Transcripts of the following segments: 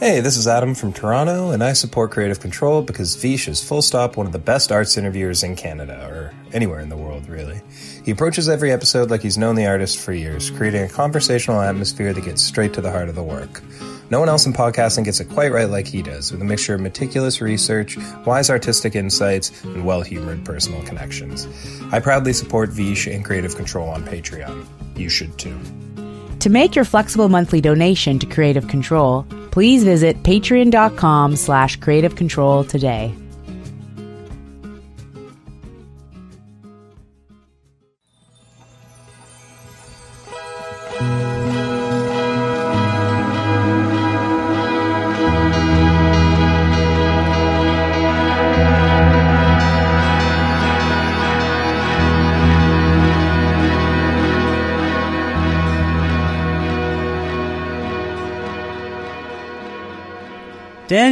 Hey, this is Adam from Toronto, and I support Kreative Kontrol because Vish is full stop one of the best arts interviewers in Canada, or anywhere in the world, really. He approaches every episode like he's known the artist for years, creating a conversational atmosphere that gets straight to the heart of the work. No one else in podcasting gets it quite right like he does, with a mixture of meticulous research, wise artistic insights, and well humored personal connections. I proudly support Vish and Kreative Kontrol on Patreon. You should too. To make your flexible monthly donation to Kreative Kontrol, please visit patreon.com slash creative control today.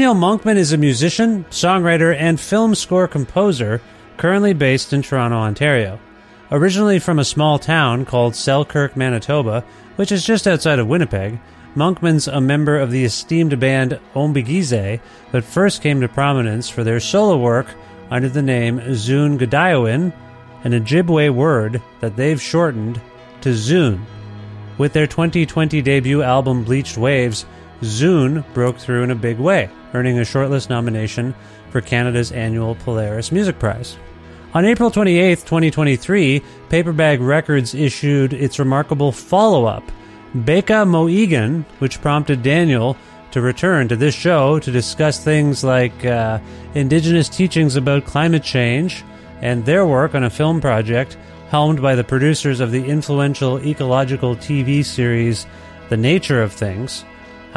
Daniel Monkman is a musician, songwriter, and film score composer currently based in Toronto, Ontario. Originally from a small town called Selkirk, Manitoba, which is just outside of Winnipeg, Monkman's a member of the esteemed band Ombiigizi, but first came to prominence for their solo work under the name Zoongide'ewin, an Ojibwe word that they've shortened to Zoon. With their 2020 debut album Bleached Waves, Zoon broke through in a big way, earning a shortlist nomination for Canada's annual Polaris Music Prize. On April 28, 2023, Paperbag Records issued its remarkable follow up, Bekka Ma'iingan, which prompted Daniel to return to this show to discuss things like uh, indigenous teachings about climate change and their work on a film project helmed by the producers of the influential ecological TV series The Nature of Things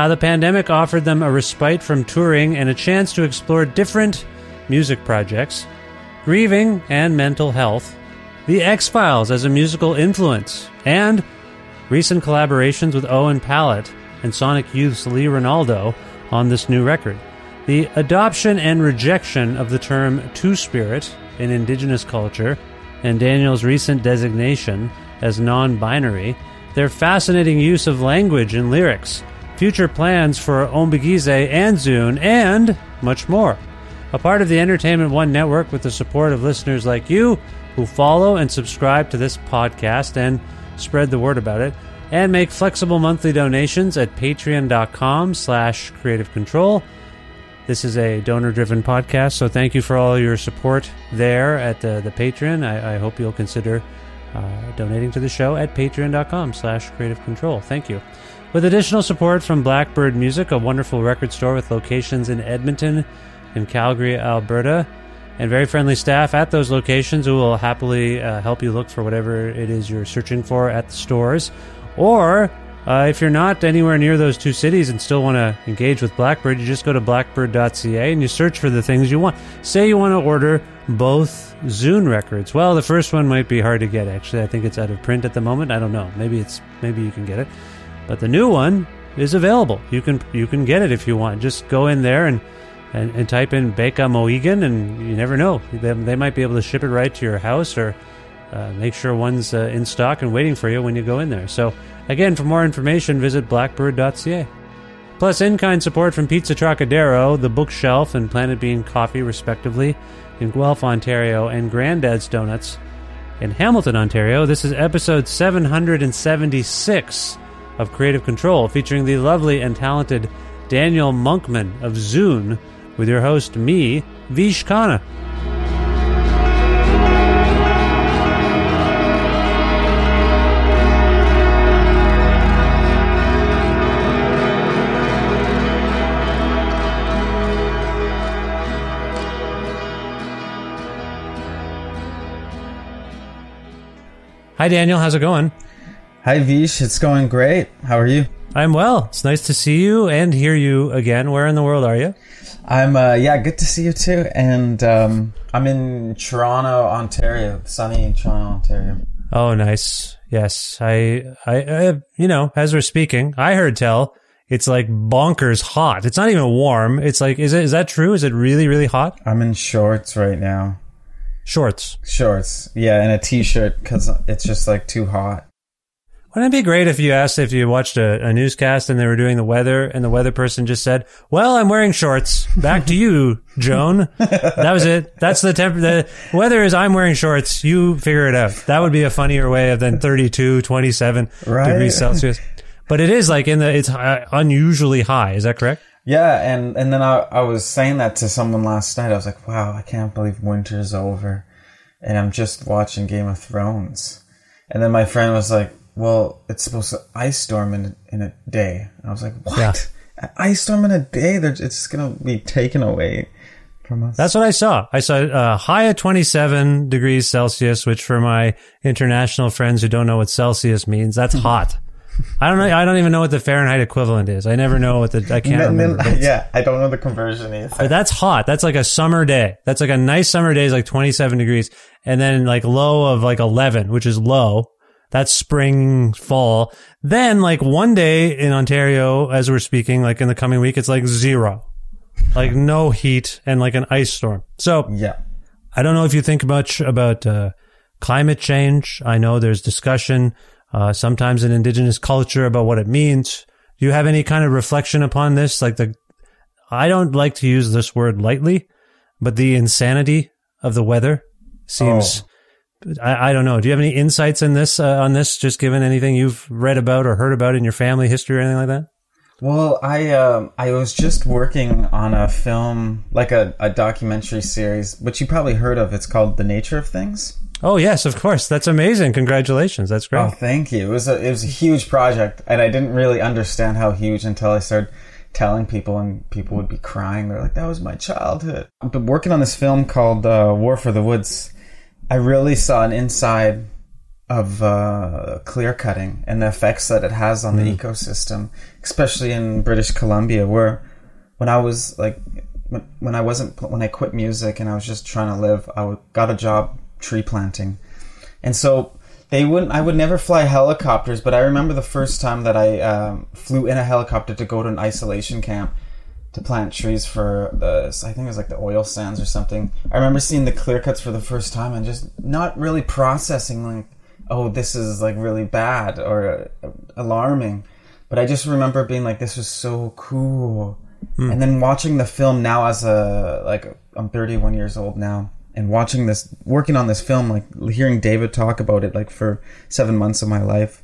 how the pandemic offered them a respite from touring and a chance to explore different music projects, grieving and mental health, the X Files as a musical influence, and recent collaborations with Owen Pallett and Sonic Youth's Lee Ranaldo on this new record. The adoption and rejection of the term Two Spirit in Indigenous culture, and Daniel's recent designation as non binary, their fascinating use of language in lyrics, future plans for Ombiigizi and Zoon, and much more. A part of the Entertainment One network with the support of listeners like you who follow and subscribe to this podcast and spread the word about it, and make flexible monthly donations at patreon.com slash creative control. This is a donor-driven podcast, so thank you for all your support there at uh, the Patreon. I, I hope you'll consider uh, donating to the show at patreon.com slash creative control. Thank you. With additional support from Blackbyrd Myoozik, a wonderful record store with locations in Edmonton and Calgary, Alberta, and very friendly staff at those locations who will happily uh, help you look for whatever it is you're searching for at the stores. Or uh, if you're not anywhere near those two cities and still want to engage with Blackbyrd, you just go to blackbyrd.ca and you search for the things you want. Say you want to order both Zoon records. Well, the first one might be hard to get. Actually, I think it's out of print at the moment. I don't know. Maybe it's maybe you can get it, but the new one is available. You can you can get it if you want. Just go in there and and, and type in Bekka Ma'iingan, and you never know. They, they might be able to ship it right to your house or uh, make sure one's uh, in stock and waiting for you when you go in there. So, again, for more information, visit blackbyrd.ca. Plus, in kind support from Pizza Trokadero, The Bookshelf, and Planet Bean Coffee, respectively, in Guelph, Ontario, and Grandad's Donuts in Hamilton, Ontario. This is episode 776 of Kreative Kontrol, featuring the lovely and talented Daniel Monkman of Zoon, with your host, me, Vish Khanna. Hi, Daniel. How's it going? Hi, Vish. It's going great. How are you? I'm well. It's nice to see you and hear you again. Where in the world are you? I'm, uh, yeah, good to see you too. And um, I'm in Toronto, Ontario, sunny Toronto, Ontario. Oh, nice. Yes, I, I, I, you know, as we're speaking, I heard tell it's like bonkers hot. It's not even warm. It's like, is it, is that true? Is it really, really hot? I'm in shorts right now. Shorts. Shorts, yeah, and a t-shirt because it's just like too hot. Wouldn't it be great if you asked if you watched a, a, newscast and they were doing the weather and the weather person just said, well, I'm wearing shorts. Back to you, Joan. that was it. That's the temp. The weather is I'm wearing shorts. You figure it out. That would be a funnier way of than 32, 27 Right. degrees Celsius. But it is like in the, it's uh, unusually high. Is that correct? Yeah, and, and then I, I was saying that to someone last night. I was like, wow, I can't believe winter's over. And I'm just watching Game of Thrones. And then my friend was like, well, it's supposed to ice storm in, in a day. And I was like, what? Yeah. An ice storm in a day? They're, it's going to be taken away from us. That's what I saw. I saw a high of 27 degrees Celsius, which for my international friends who don't know what Celsius means, that's mm-hmm. hot. I don't know. I don't even know what the Fahrenheit equivalent is. I never know what the. I can't remember. yeah, I don't know the conversion is. But that's hot. That's like a summer day. That's like a nice summer day is like 27 degrees. And then like low of like 11, which is low. That's spring, fall. Then like one day in Ontario, as we're speaking, like in the coming week, it's like zero. Like no heat and like an ice storm. So Yeah. I don't know if you think much about uh, climate change. I know there's discussion uh, sometimes in indigenous culture about what it means. Do you have any kind of reflection upon this? Like the, I don't like to use this word lightly, but the insanity of the weather seems. I, I don't know. Do you have any insights in this uh, on this? Just given anything you've read about or heard about in your family history or anything like that? Well, I um, I was just working on a film, like a, a documentary series, which you probably heard of. It's called The Nature of Things. Oh yes, of course. That's amazing. Congratulations. That's great. Oh, thank you. It was a it was a huge project, and I didn't really understand how huge until I started telling people, and people would be crying. They're like, "That was my childhood." I've been working on this film called uh, War for the Woods, I really saw an inside of uh, clear cutting and the effects that it has on the ecosystem, especially in British Columbia, where when I was like when, when I wasn't when I quit music and I was just trying to live, I got a job tree planting, and so they wouldn't. I would never fly helicopters, but I remember the first time that I um, flew in a helicopter to go to an isolation camp to plant trees for the I think it was like the oil sands or something. I remember seeing the clear cuts for the first time and just not really processing like, oh, this is like really bad or alarming. But I just remember being like, this was so cool. Hmm. And then watching the film now as a like I'm 31 years old now and watching this working on this film like hearing David talk about it like for 7 months of my life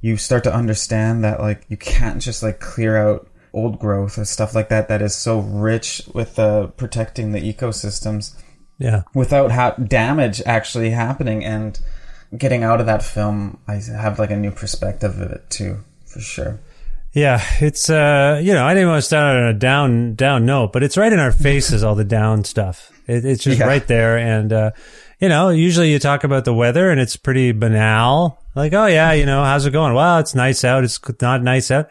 you start to understand that like you can't just like clear out old growth or stuff like that that is so rich with uh, protecting the ecosystems yeah. without ha- damage actually happening and getting out of that film, I have like a new perspective of it too, for sure. Yeah, it's uh, you know, I didn't want to start on a down down note, but it's right in our faces, all the down stuff. It, it's just Yeah. right there, and uh, you know, usually you talk about the weather, and it's pretty banal. Like, oh yeah, you know, how's it going? Well, it's nice out. It's not nice out,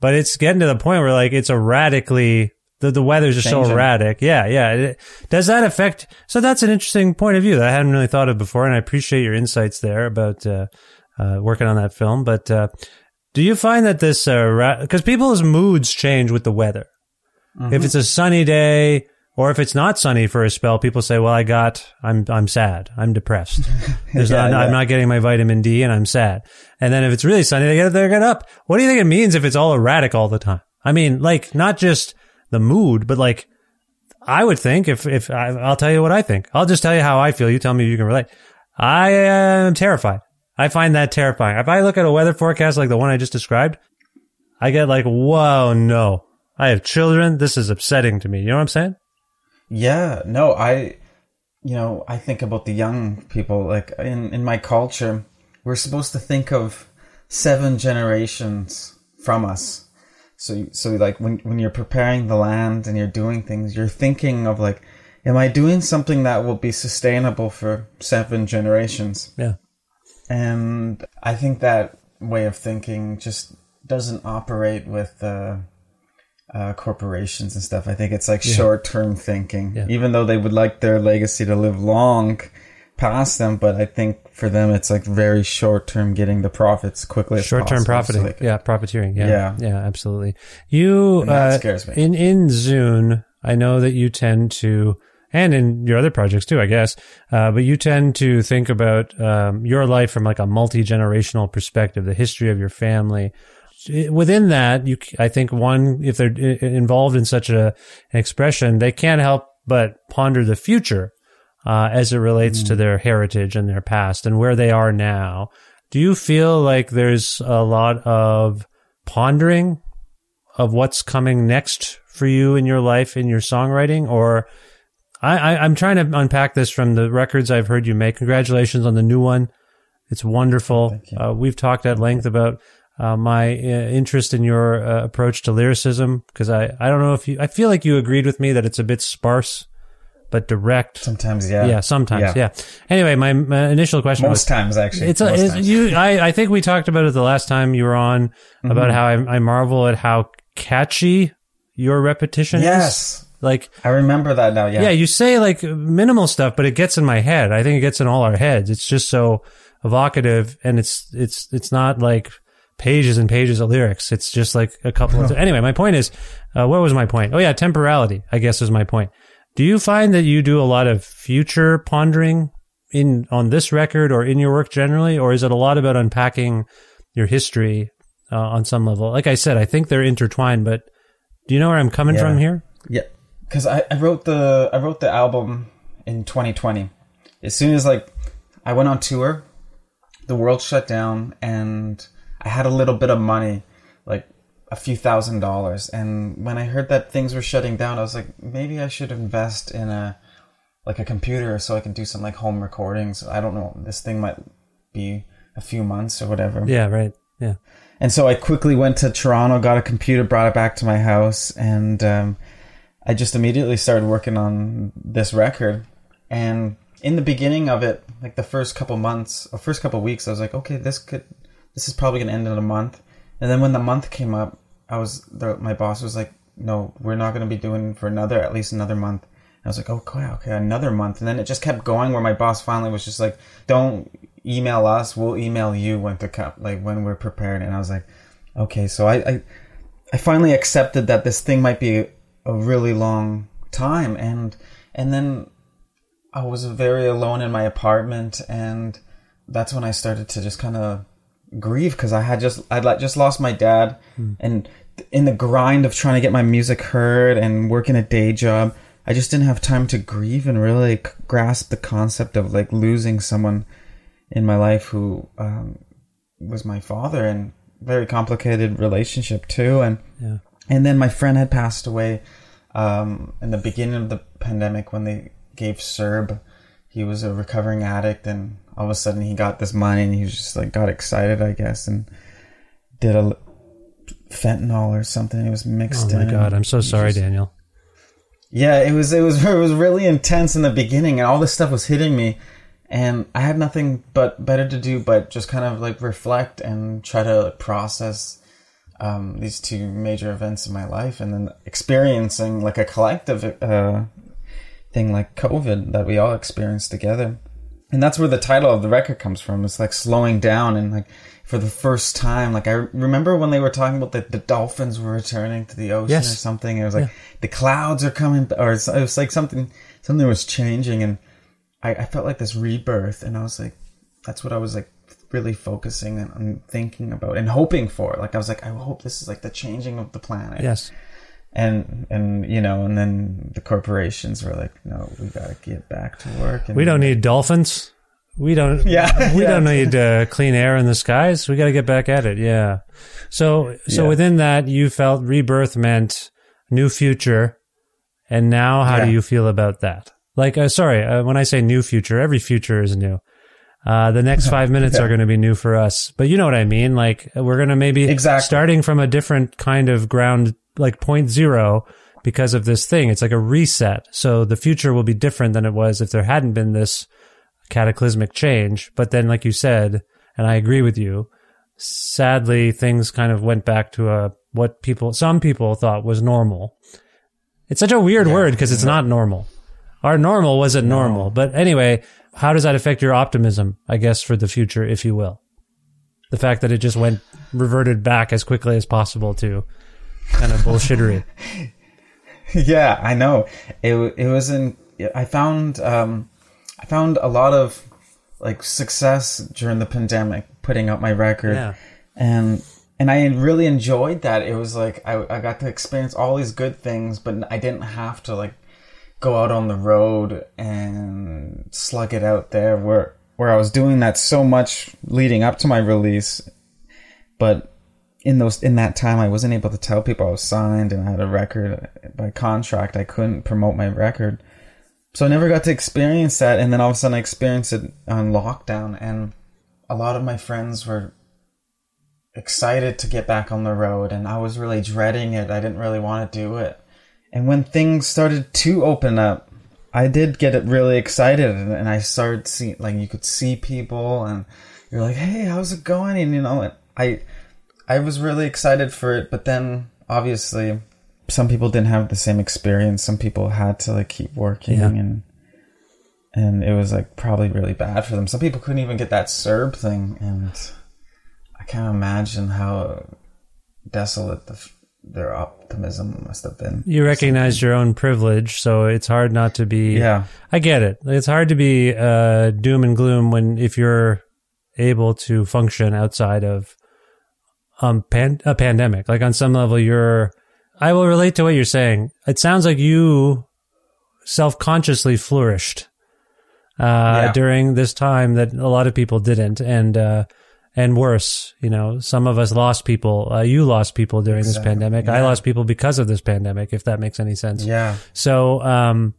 but it's getting to the point where like it's erratically the the weather's just so erratic. Yeah, yeah. Does that affect? So that's an interesting point of view that I hadn't really thought of before, and I appreciate your insights there about uh, uh, working on that film. But uh, do you find that this because people's moods change with the weather? If it's a sunny day or if it's not sunny for a spell, people say, "Well, I got I'm I'm sad. I'm depressed. There's Yeah, not, I'm not getting my vitamin D and I'm sad." And then if it's really sunny, they get they get up. What do you think it means if it's all erratic all the time? I mean, like not just the mood, but like I would think if if I, I'll tell you what I think. I'll just tell you how I feel. You tell me if you can relate. I am terrified. I find that terrifying. If I look at a weather forecast like the one I just described, I get like, whoa, no. I have children. This is upsetting to me. You know what I'm saying? Yeah, no, I, you know, I think about the young people. Like in in my culture, we're supposed to think of seven generations from us. So so like when when you're preparing the land and you're doing things, you're thinking of like, am I doing something that will be sustainable for seven generations? Yeah. And I think that way of thinking just doesn't operate with uh, uh, corporations and stuff. I think it's like short term thinking, Yeah. even though they would like their legacy to live long past them. But I think for them, it's like very short term getting the profits quickly. Short term profiting. So, like, yeah. Profiteering. Yeah. Yeah. Yeah. Absolutely. You, uh, scares me. in, in Zoon, I know that you tend to, and in your other projects too, I guess, uh, but you tend to think about, um, your life from like a multi-generational perspective, the history of your family. Within that, you, I think one, if they're involved in such a, an expression, they can't help but ponder the future, uh, as it relates to their heritage and their past and where they are now. Do you feel like there's a lot of pondering of what's coming next for you in your life, in your songwriting? Or I, I, I'm trying to unpack this from the records I've heard you make. Congratulations on the new one. It's wonderful. Uh, we've talked at length about uh, my uh, interest in your uh, approach to lyricism because I, I don't know if you, I feel like you agreed with me that it's a bit sparse, but direct. Sometimes, yeah. Yeah, sometimes, yeah. Yeah. Anyway, my, my initial question was Most times, actually. it's, a, it's times. you. I, I think we talked about it the last time you were on Mm-hmm. about how I, I marvel at how catchy your repetition is. Yes. Like, I remember that now. Yeah. yeah, you say like minimal stuff, but it gets in my head. I think it gets in all our heads. It's just so evocative, and it's it's it's not like pages and pages of lyrics. It's just like a couple of. Anyway, my point is, uh, what was my point? Oh yeah, temporality. I guess is my point. Do you find that you do a lot of future pondering in on this record or in your work generally, or is it a lot about unpacking your history uh, on some level? Like I said, I think they're intertwined, but do you know where I'm coming Yeah. from here? Yeah, because I, I wrote the I wrote the album in 2020. As soon as like I went on tour, the world shut down, and I had a little bit of money, like a few thousand dollars. And when I heard that things were shutting down, I was like, maybe I should invest in a like a computer so I can do some like home recordings. I don't know. This thing might be a few months or whatever. Yeah, right. Yeah. And so I quickly went to Toronto, got a computer, brought it back to my house, and um, I just immediately started working on this record. And in the beginning of it, like the first couple months or first couple weeks, I was like, okay, this could, this is probably gonna end in a month. And then when the month came up, I was, my boss was like, no, we're not gonna be doing for another, at least another month. And I was like, oh, okay, okay, another month. And then it just kept going where my boss finally was just like, don't email us, we'll email you when to come, like when we're prepared. And I was like, okay, so I, I, I finally accepted that this thing might be a really long time. And, and then I was very alone in my apartment. And that's when I started to just kind of grieve because I had just, I'd like just lost my dad and in the grind of trying to get my music heard and working a day job, I just didn't have time to grieve and really c- grasp the concept of like losing someone in my life who um, was my father and very complicated relationship too. And Yeah. and then my friend had passed away um, in the beginning of the pandemic when they gave CERB. He was a recovering addict, and all of a sudden he got this money and he was just like got excited, I guess, and did a fentanyl or something. It was mixed Oh my in. god, I'm so sorry, just- Daniel. Yeah, it was it was it was really intense in the beginning, and all this stuff was hitting me, and I had nothing but better to do but just kind of like reflect and try to process um, these two major events in my life, and then experiencing like a collective uh, thing like COVID that we all experienced together, and that's where the title of the record comes from. It's like slowing down and like for the first time, like I remember when they were talking about that the dolphins were returning to the ocean Yes. or something. It was like the clouds are coming, or it was like something something was changing, and I, I felt like this rebirth, and I was like, that's what I was like really focusing and thinking about and hoping for. Like I was like, I hope this is like the changing of the planet. Yes. And and you know, and then the corporations were like, no, we gotta get back to work. And We don't need dolphins. We don't. Yeah, we yeah. don't need uh, clean air in the skies. We got to get back at it. Yeah. So, so Yeah. within that, you felt rebirth meant new future, and now how do you feel about that? Like, uh, sorry, uh, when I say new future, every future is new. Uh, the next five minutes Yeah. are going to be new for us, but you know what I mean. Like, we're going to maybe Exactly. starting from a different kind of ground, like point zero, because of this thing. It's like a reset. So the future will be different than it was if there hadn't been this cataclysmic change. But then, like you said, and I agree with you, sadly, things kind of went back to a what people, some people thought was normal. It's such a weird word because it's not normal. Our normal wasn't normal. But anyway, how does that affect your optimism, I guess, for the future, if you will? The fact that it just went reverted back as quickly as possible to kind of bullshittery. yeah, I know. It it was in. I found um, I found a lot of like success during the pandemic, putting out my record, Yeah. and and I really enjoyed that. It was like I I got to experience all these good things, but I didn't have to like go out on the road and slug it out there where where I was doing that so much leading up to my release, but in those in that time I wasn't able to tell people I was signed and I had a record by contract. I couldn't promote my record. So I never got to experience that and then all of a sudden I experienced it on lockdown and a lot of my friends were excited to get back on the road and I was really dreading it. I didn't really want to do it. And when things started to open up, I did get really excited and, and I started seeing like you could see people and you're like, "Hey, how's it going?" and you know, I I was really excited for it, but then obviously some people didn't have the same experience. Some people had to like keep working Yeah. and and it was like probably really bad for them. Some people couldn't even get that CERB thing and I can't imagine how desolate the, their optimism must have been. You recognize your own privilege, so it's hard not to be. Yeah. I get it. It's hard to be uh, doom and gloom when if you're able to function outside of um pan- a pandemic. Like on some level, you're. I will relate to what you're saying. It sounds like you self-consciously flourished uh, Yeah. during this time that a lot of people didn't, and uh, and worse. You know, some of us lost people. Uh, you lost people during this Exactly. pandemic. I lost people because of this pandemic. If that makes any sense. Yeah. So um,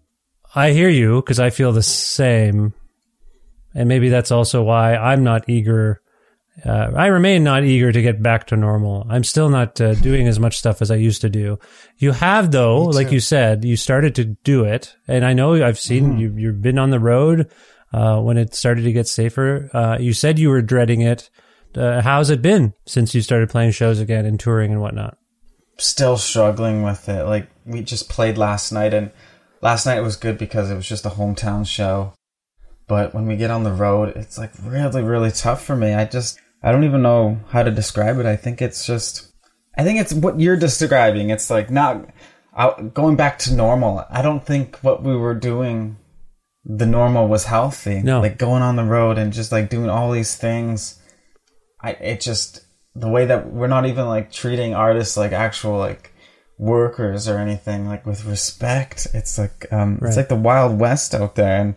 I hear you because I feel the same, and maybe that's also why I'm not eager. Uh, I remain not eager to get back to normal. I'm still not uh, doing as much stuff as I used to do. You have, though, like you said, you started to do it, and I know I've seen Mm-hmm. you. You've been on the road uh, when it started to get safer. Uh, you said you were dreading it. Uh, how's it been since you started playing shows again and touring and whatnot? still struggling with it. Like we just played last night, and last night was good because it was just a hometown show. But when we get on the road, it's like really, really tough for me. I just, I don't even know how to describe it. I think it's just, I think it's what you're describing. It's like not out, going back to normal. I don't think what we were doing, the normal was healthy. No. Like going on the road and just like doing all these things. I, it just, the way that we're not even like treating artists like actual like workers or anything like with respect. It's like um Right. it's like the wild west out there and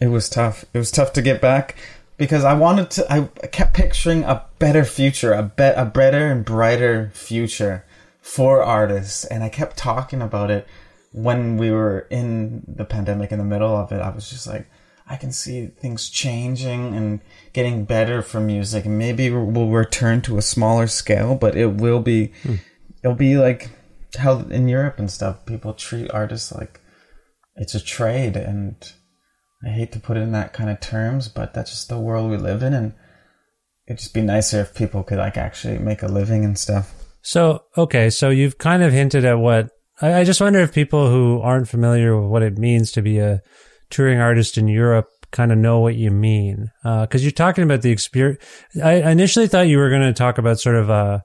it was tough. It was tough to get back because I wanted to I kept picturing a better future, a bet a better and brighter future for artists and I kept talking about it when we were in the pandemic in the middle of it. I was just like I can see things changing and getting better for music. And maybe we'll return to a smaller scale, but it will be, hmm. it'll be like how in Europe and stuff, people treat artists like it's a trade. And I hate to put it in that kind of terms, but that's just the world we live in. And it'd just be nicer if people could like actually make a living and stuff. So, okay, so you've kind of hinted at what I, I just wonder if people who aren't familiar with what it means to be a touring artist in Europe kind of know what you mean. Uh, because you're talking about the experience. I initially thought you were going to talk about sort of a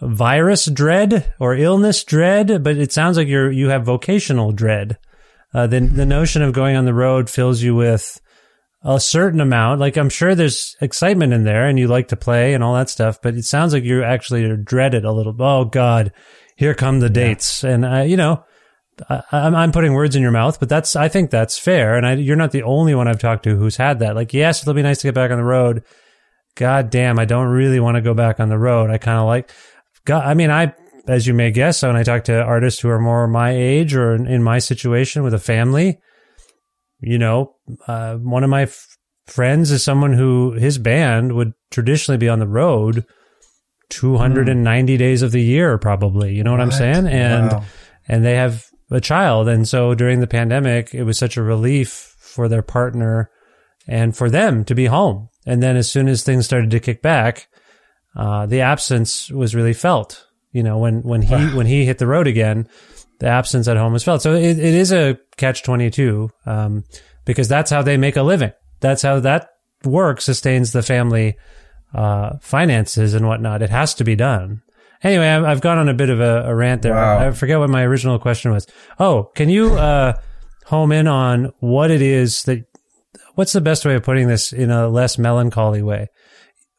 virus dread or illness dread, but it sounds like you're you have vocational dread. Uh, the the notion of going on the road fills you with a certain amount. Like I'm sure there's excitement in there, and you like to play and all that stuff. But it sounds like you actually dread it a little. Oh God, here come the dates, and I, you know, I, I'm I'm putting words in your mouth, but that's I think that's fair, and I, you're not the only one I've talked to who's had that. Like, yes, it'll be nice to get back on the road. God damn, I don't really want to go back on the road. I kind of like, God, I mean, I, as you may guess, when I talk to artists who are more my age or in, my situation with a family, you know, uh, one of my f- friends is someone who his band would traditionally be on the road 290 days of the year, probably. You know what, I'm saying? And, Wow. and they have a child. And so during the pandemic, it was such a relief for their partner and for them to be home. And then as soon as things started to kick back, uh, the absence was really felt. You know, when, when he, when he hit the road again, the absence at home was felt. So it, it is a catch 22, um, because that's how they make a living. That's how that work sustains the family, uh, finances and whatnot. It has to be done. Anyway, I've, I've gone on a bit of a, a rant there. Wow. I forget what my original question was. Oh, can you, uh, home in on what it is that, what's the best way of putting this in a less melancholy way?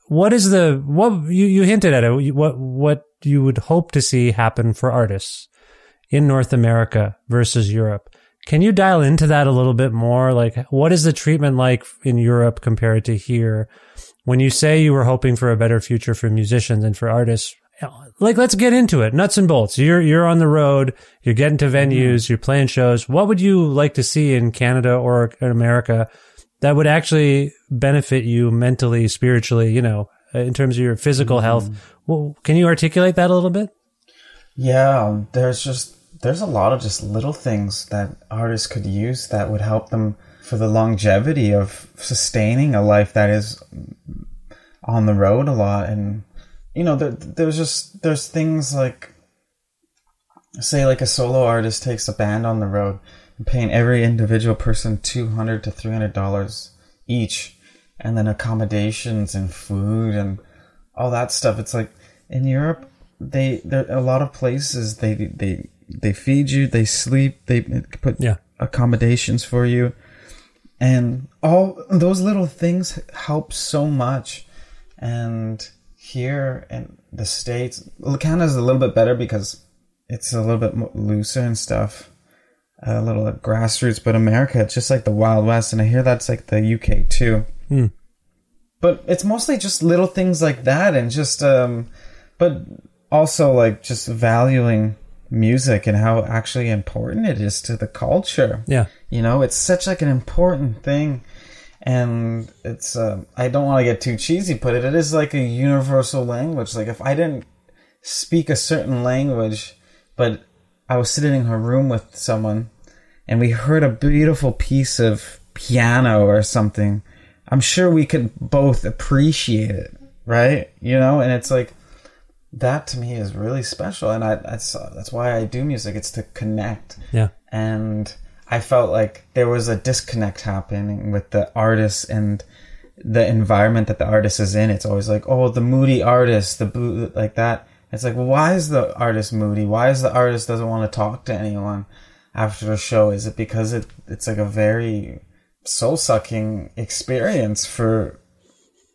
What is the, what, you, you hinted at it, what, what you would hope to see happen for artists in North America versus Europe. Can you dial into that a little bit more? Like, what is the treatment like in Europe compared to here? When you say you were hoping for a better future for musicians and for artists, like, let's get into it. Nuts and bolts. You're, you're on the road. You're getting to venues. Mm-hmm. You're playing shows. What would you like to see in Canada or in America that would actually benefit you mentally, spiritually, you know, Uh, in terms of your physical mm-hmm. health? Well, can you articulate that a little bit? Yeah, um, there's just there's a lot of just little things that artists could use that would help them for the longevity of sustaining a life that is on the road a lot and you know there, there's just there's things like say like a solo artist takes a band on the road and paying every individual person 200 to 300 dollars each and then accommodations and food and all that stuff. It's like in Europe they there a lot of places they they they feed you they sleep they put Yeah. accommodations for you. And all those little things help so much. And here in the states well, canada's a little bit better because it's a little bit looser and stuff a little grassroots but america it's just like the wild west and i hear that's like the uk too Hmm. but it's mostly just little things like that and just um but also like just valuing music and how actually important it is to the culture Yeah. you know it's such like an important thing and it's um i don't want to get too cheesy but it, it is like a universal language like if i didn't speak a certain language but i was sitting in her room with someone and we heard a beautiful piece of piano or something i'm sure we could both appreciate it right you know and it's like that to me is really special and i that's that's why i do music it's to connect Yeah. and I felt like there was a disconnect happening with the artist and the environment that the artist is in. It's always like, oh, the moody artist, the boo, like that. It's like, why is the artist moody? Why is the artist doesn't want to talk to anyone after the show? Is it because it it's like a very soul sucking experience for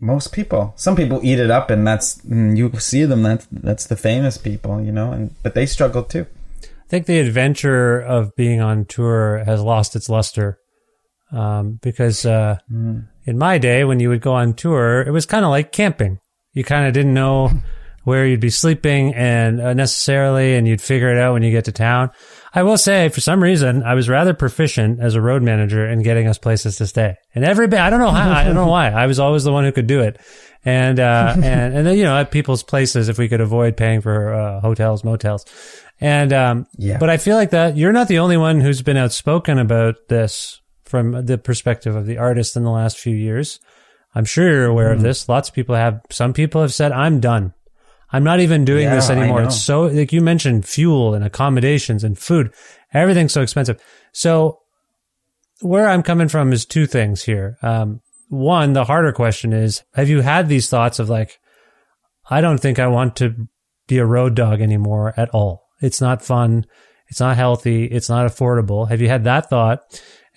most people? Some people eat it up, and that's and you see them. That's that's the famous people, you know, and but they struggle too. I think the adventure of being on tour has lost its luster. Um, because, uh, in my day, when you would go on tour, it was kind of like camping. You kind of didn't know where you'd be sleeping and uh, necessarily, and you'd figure it out when you get to town. I will say, for some reason, I was rather proficient as a road manager in getting us places to stay. And every I don't know how, I don't know why. I was always the one who could do it. And, uh, and, and then, you know, at people's places, if we could avoid paying for, uh, hotels, motels. And, um, Yeah. but I feel like that you're not the only one who's been outspoken about this from the perspective of the artist in the last few years. I'm sure you're aware Mm-hmm. of this. Lots of people have, some people have said, I'm done. I'm not even doing Yeah, this anymore. It's so, like you mentioned, fuel and accommodations and food. Everything's so expensive. So where I'm coming from is two things here. Um, one, the harder question is, have you had these thoughts of like, I don't think I want to be a road dog anymore at all. It's not fun. It's not healthy. It's not affordable. Have you had that thought?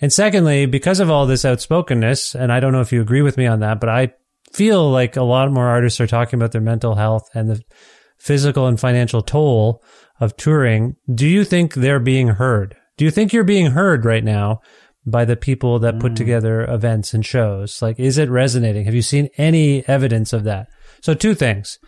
And secondly, because of all this outspokenness, and I don't know if you agree with me on that, but I feel like a lot more artists are talking about their mental health and the physical and financial toll of touring. Do you think they're being heard? Do you think you're being heard right now by the people that put mm. together events and shows? Like, is it resonating? Have you seen any evidence of that? So two things.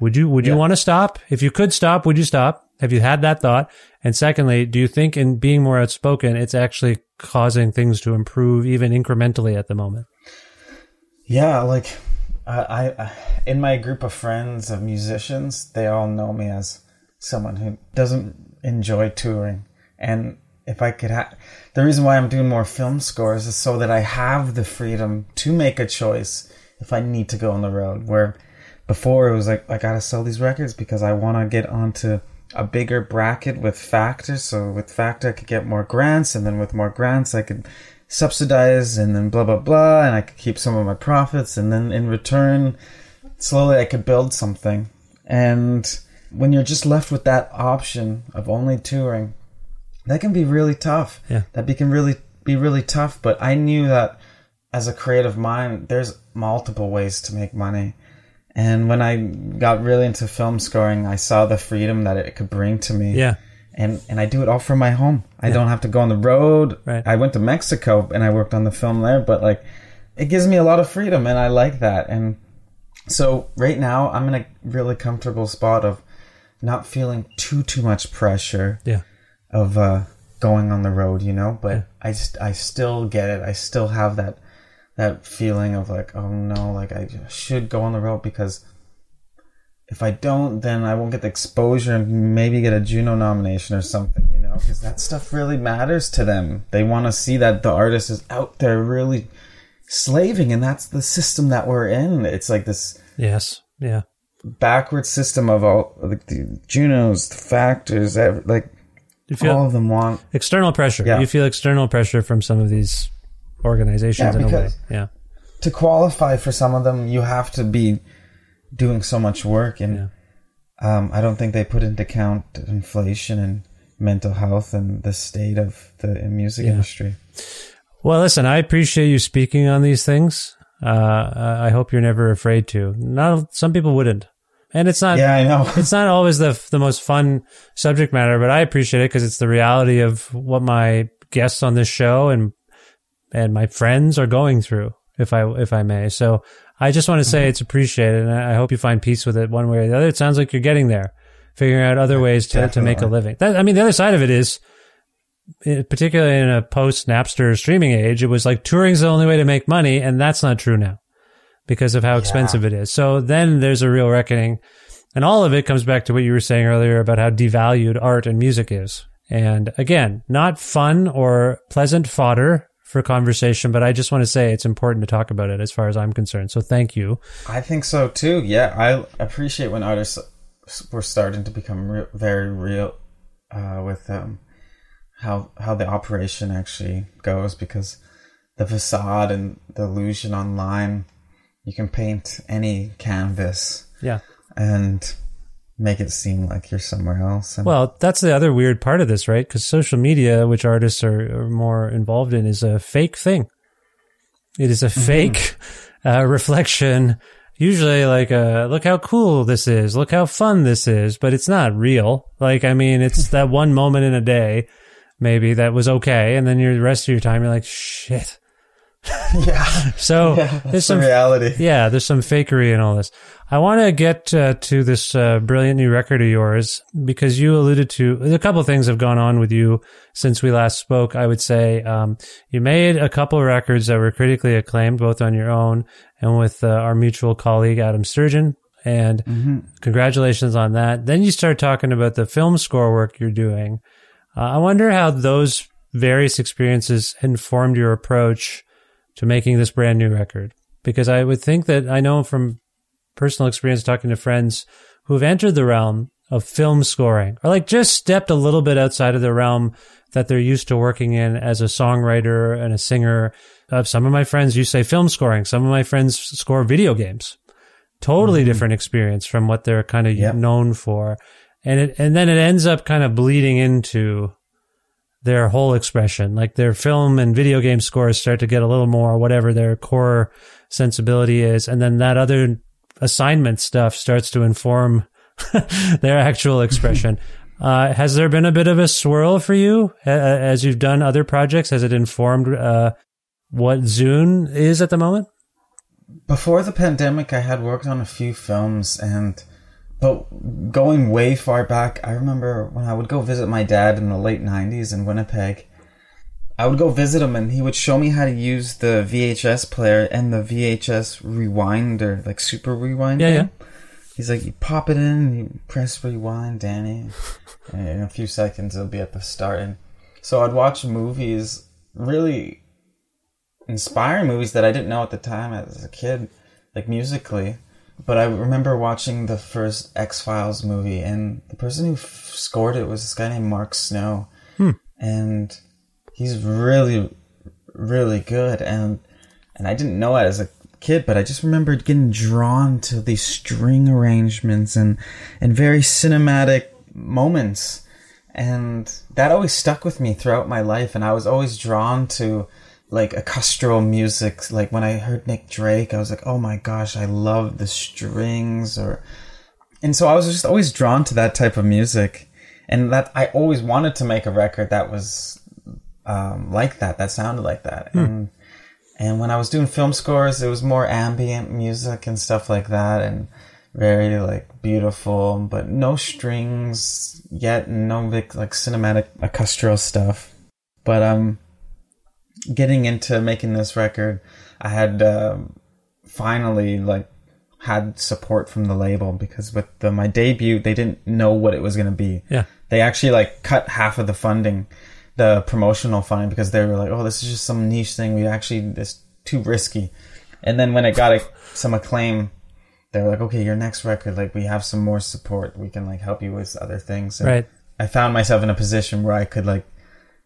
Would you, would you Yeah. want to stop? If you could stop, would you stop? Have you had that thought? And secondly, do you think in being more outspoken, it's actually causing things to improve even incrementally at the moment? Yeah, like I, in my group of friends of musicians, they all know me as someone who doesn't enjoy touring. And if I could have, the reason why I'm doing more film scores is so that I have the freedom to make a choice if I need to go on the road. Where before it was like, I gotta sell these records because I want to get onto a bigger bracket with Factor. So with Factor, I could get more grants, and then with more grants, I could subsidize, and then blah blah blah, and I could keep some of my profits, and then in return, slowly I could build something. And when you're just left with that option of only touring, that can be really tough. Yeah. That can really be really tough. But I knew that as a creative mind, there's multiple ways to make money. And when I got really into film scoring, I saw the freedom that it could bring to me. Yeah. And and I do it all from my home. I don't have to go on the road. Right. I went to Mexico and I worked on the film there, but like it gives me a lot of freedom and I like that. And so right now I'm in a really comfortable spot of not feeling too too much pressure Yeah. of uh, going on the road, you know. But I just I still get it. I still have that that feeling of like, oh no, like I should go on the road because if I don't, then I won't get the exposure and maybe get a Juno nomination or something, you know, because that stuff really matters to them. They want to see that the artist is out there really slaving, and that's the system that we're in. It's like this Yes. Yeah. backward system of all like the Junos, the factors, like all of them want external pressure. Yeah. You feel external pressure from some of these organizations Yeah, in a way. Yeah. to qualify for some of them, you have to be doing so much work, and um, I don't think they put into account inflation and mental health and the state of the music Yeah. industry. Well, listen, I appreciate you speaking on these things. Uh, I hope you're never afraid to. Not some people wouldn't, and it's not. Yeah, I know. it's not always the the most fun subject matter, but I appreciate it because it's the reality of what my guests on this show and and my friends are going through. If I if I may, so I just want to say it's appreciated, and I hope you find peace with it one way or the other. It sounds like you're getting there, figuring out other ways to to make a living. That, I mean, the other side of it is eh, particularly in a post Napster streaming age, it was like touring's the only way to make money, and that's not true now because of how expensive it is. So then there's a real reckoning, and all of it comes back to what you were saying earlier about how devalued art and music is. And again, not fun or pleasant fodder for conversation, but I just want to say it's important to talk about it as far as I'm concerned. So thank you. I think so too. Yeah, I appreciate when artists were starting to become re- very real uh, with um, how how the operation actually goes because the facade and the illusion online, you can paint any canvas Yeah. and make it seem like you're somewhere else. And Well, that's the other weird part of this, right? Because social media, which artists are, are more involved in, is a fake thing. It is a fake uh, reflection. Usually, like, uh, look how cool this is. Look how fun this is. But it's not real. Like, I mean, it's that one moment in a day, maybe that was okay, and then your the rest of your time, you're like, shit. yeah. So Yeah, there's the some reality. Yeah, there's some fakery in all this. I want to get uh, to this uh, brilliant new record of yours because you alluded to a couple of things have gone on with you since we last spoke. I would say um, you made a couple of records that were critically acclaimed, both on your own and with uh, our mutual colleague Adam Sturgeon. And congratulations on that. Then you start talking about the film score work you're doing. Uh, I wonder how those various experiences informed your approach to making this brand new record. Because I would think that I know from personal experience talking to friends who've entered the realm of film scoring or like just stepped a little bit outside of the realm that they're used to working in as a songwriter and a singer. Uh, some of my friends, you say film scoring. Some of my friends score video games. Totally different experience from what they're kind of Yep. known for. And it, and then it ends up kind of bleeding into their whole expression. Like their film and video game scores start to get a little more whatever their core sensibility is. And then that other assignment stuff starts to inform their actual expression. uh, has there been a bit of a swirl for you as you've done other projects? Has it informed uh, what Zoon is at the moment? before the pandemic i had worked on a few films and but going way far back i remember when i would go visit my dad in the late 90s in winnipeg i would go visit him and he would show me how to use the vhs player and the vhs rewinder like super rewind Yeah, thing. he's like you pop it in you press rewind danny and in a few seconds it'll be at the start and so i'd watch movies really inspiring movies that I didn't know at the time as a kid, like musically. But I remember watching the first X Files movie, and the person who f- scored it was this guy named Mark Snow, hmm. and he's really, really good. And and I didn't know it as a kid, but I just remembered getting drawn to these string arrangements and and very cinematic moments, and that always stuck with me throughout my life. And I was always drawn to like orchestral music. Like when I heard Nick Drake, I was like, oh my gosh, I love the strings. Or and so I was just always drawn to that type of music, and that I always wanted to make a record that was um, like that, that sounded like that. And and when I was doing film scores, it was more ambient music and stuff like that, and very like beautiful, but no strings yet, no big like cinematic orchestral stuff. But um, getting into making this record, I had um finally like had support from the label because with the my debut, they didn't know what it was going to be. Yeah. They actually like cut half of the funding, the promotional funding, because they were like, "Oh, this is just some niche thing. We actually this too risky." And then when it got a, some acclaim, they were like, "Okay, your next record, like we have some more support. We can like help you with other things." And Right. I found myself in a position where I could like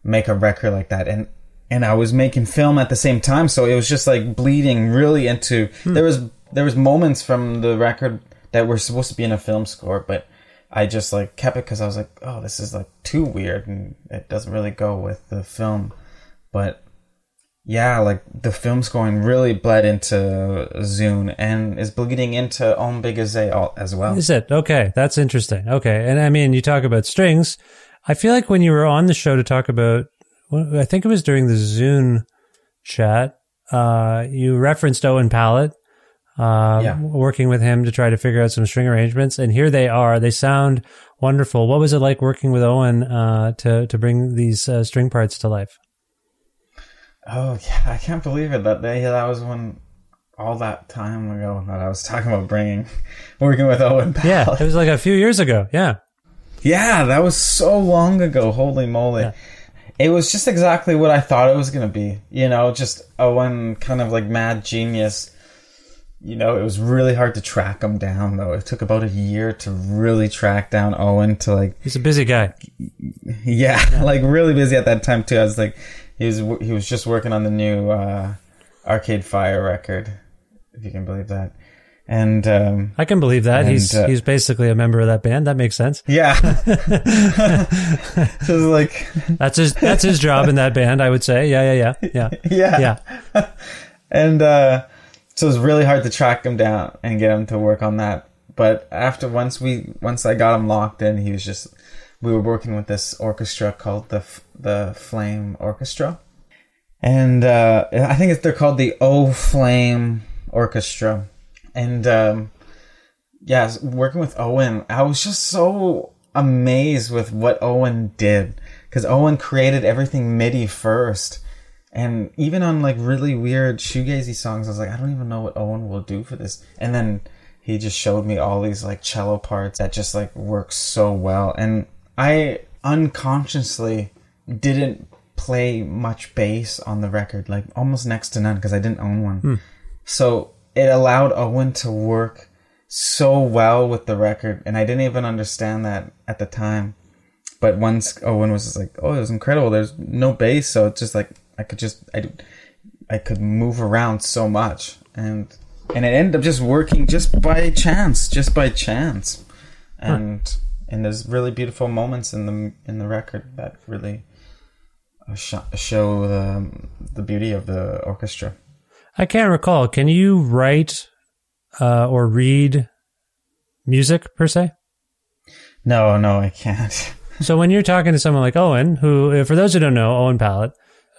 make a record like that, and and I was making film at the same time, so it was just like bleeding really into. Hmm. There was there was moments from the record that were supposed to be in a film score, but I just like kept it because I was like, oh, this is like too weird and it doesn't really go with the film. But yeah, like the film scoring really bled into Zoon and is bleeding into Ombiigizi as well. Is it? Okay. That's interesting. Okay. And I mean, you talk about strings. I feel like when you were on the show to talk about, I think it was during the Zoon chat, uh, you referenced Owen Pallett, uh, Yeah. working with him to try to figure out some string arrangements. And here they are. They sound wonderful. What was it like working with Owen, uh, to, to bring these, uh, string parts to life? Oh yeah, I can't believe it. That day, that was when all that time ago that I was talking about bringing working with Owen. Pal. Yeah. It was like a few years ago. Yeah. Yeah, that was so long ago. Holy moly. Yeah. It was just exactly what I thought it was going to be. You know, just Owen kind of like mad genius. You know, it was really hard to track him down though. It took about a year to really track down Owen to like He's a busy guy. yeah, like really busy at that time too. I was like he was he was just working on the new uh Arcade Fire record, if you can believe that. And um I can believe that. And, he's, uh, he's basically a member of that band. That makes sense. yeah. so like That's his, that's his job in that band, I would say. Yeah. Yeah. Yeah. Yeah. yeah. Yeah. and uh, so it was really hard to track him down and get him to work on that. But after once we once I got him locked in, he was just we were working with this orchestra called the F- the Flame Orchestra, and uh, I think it's, they're called the O Flame Orchestra. And um, yeah, working with Owen, I was just so amazed with what Owen did because Owen created everything MIDI first. And even on like really weird shoegazy songs, I was like, I don't even know what Owen will do for this. And then he just showed me all these like cello parts that just like work so well. And I unconsciously didn't play much bass on the record, like almost next to none because I didn't own one. Hmm. So it allowed Owen to work so well with the record, and I didn't even understand that at the time. But once Owen was just like, "Oh, it was incredible. There's no bass, so it's just like I could just I, I could move around so much, and and it ended up just working just by chance, just by chance, and and there's really beautiful moments in the in the record that really uh, show the the beauty of the orchestra. I can't recall. Can you write uh, or read music per se? No, no, I can't. so when you're talking to someone like Owen, who, uh, for those who don't know, Owen Pallett,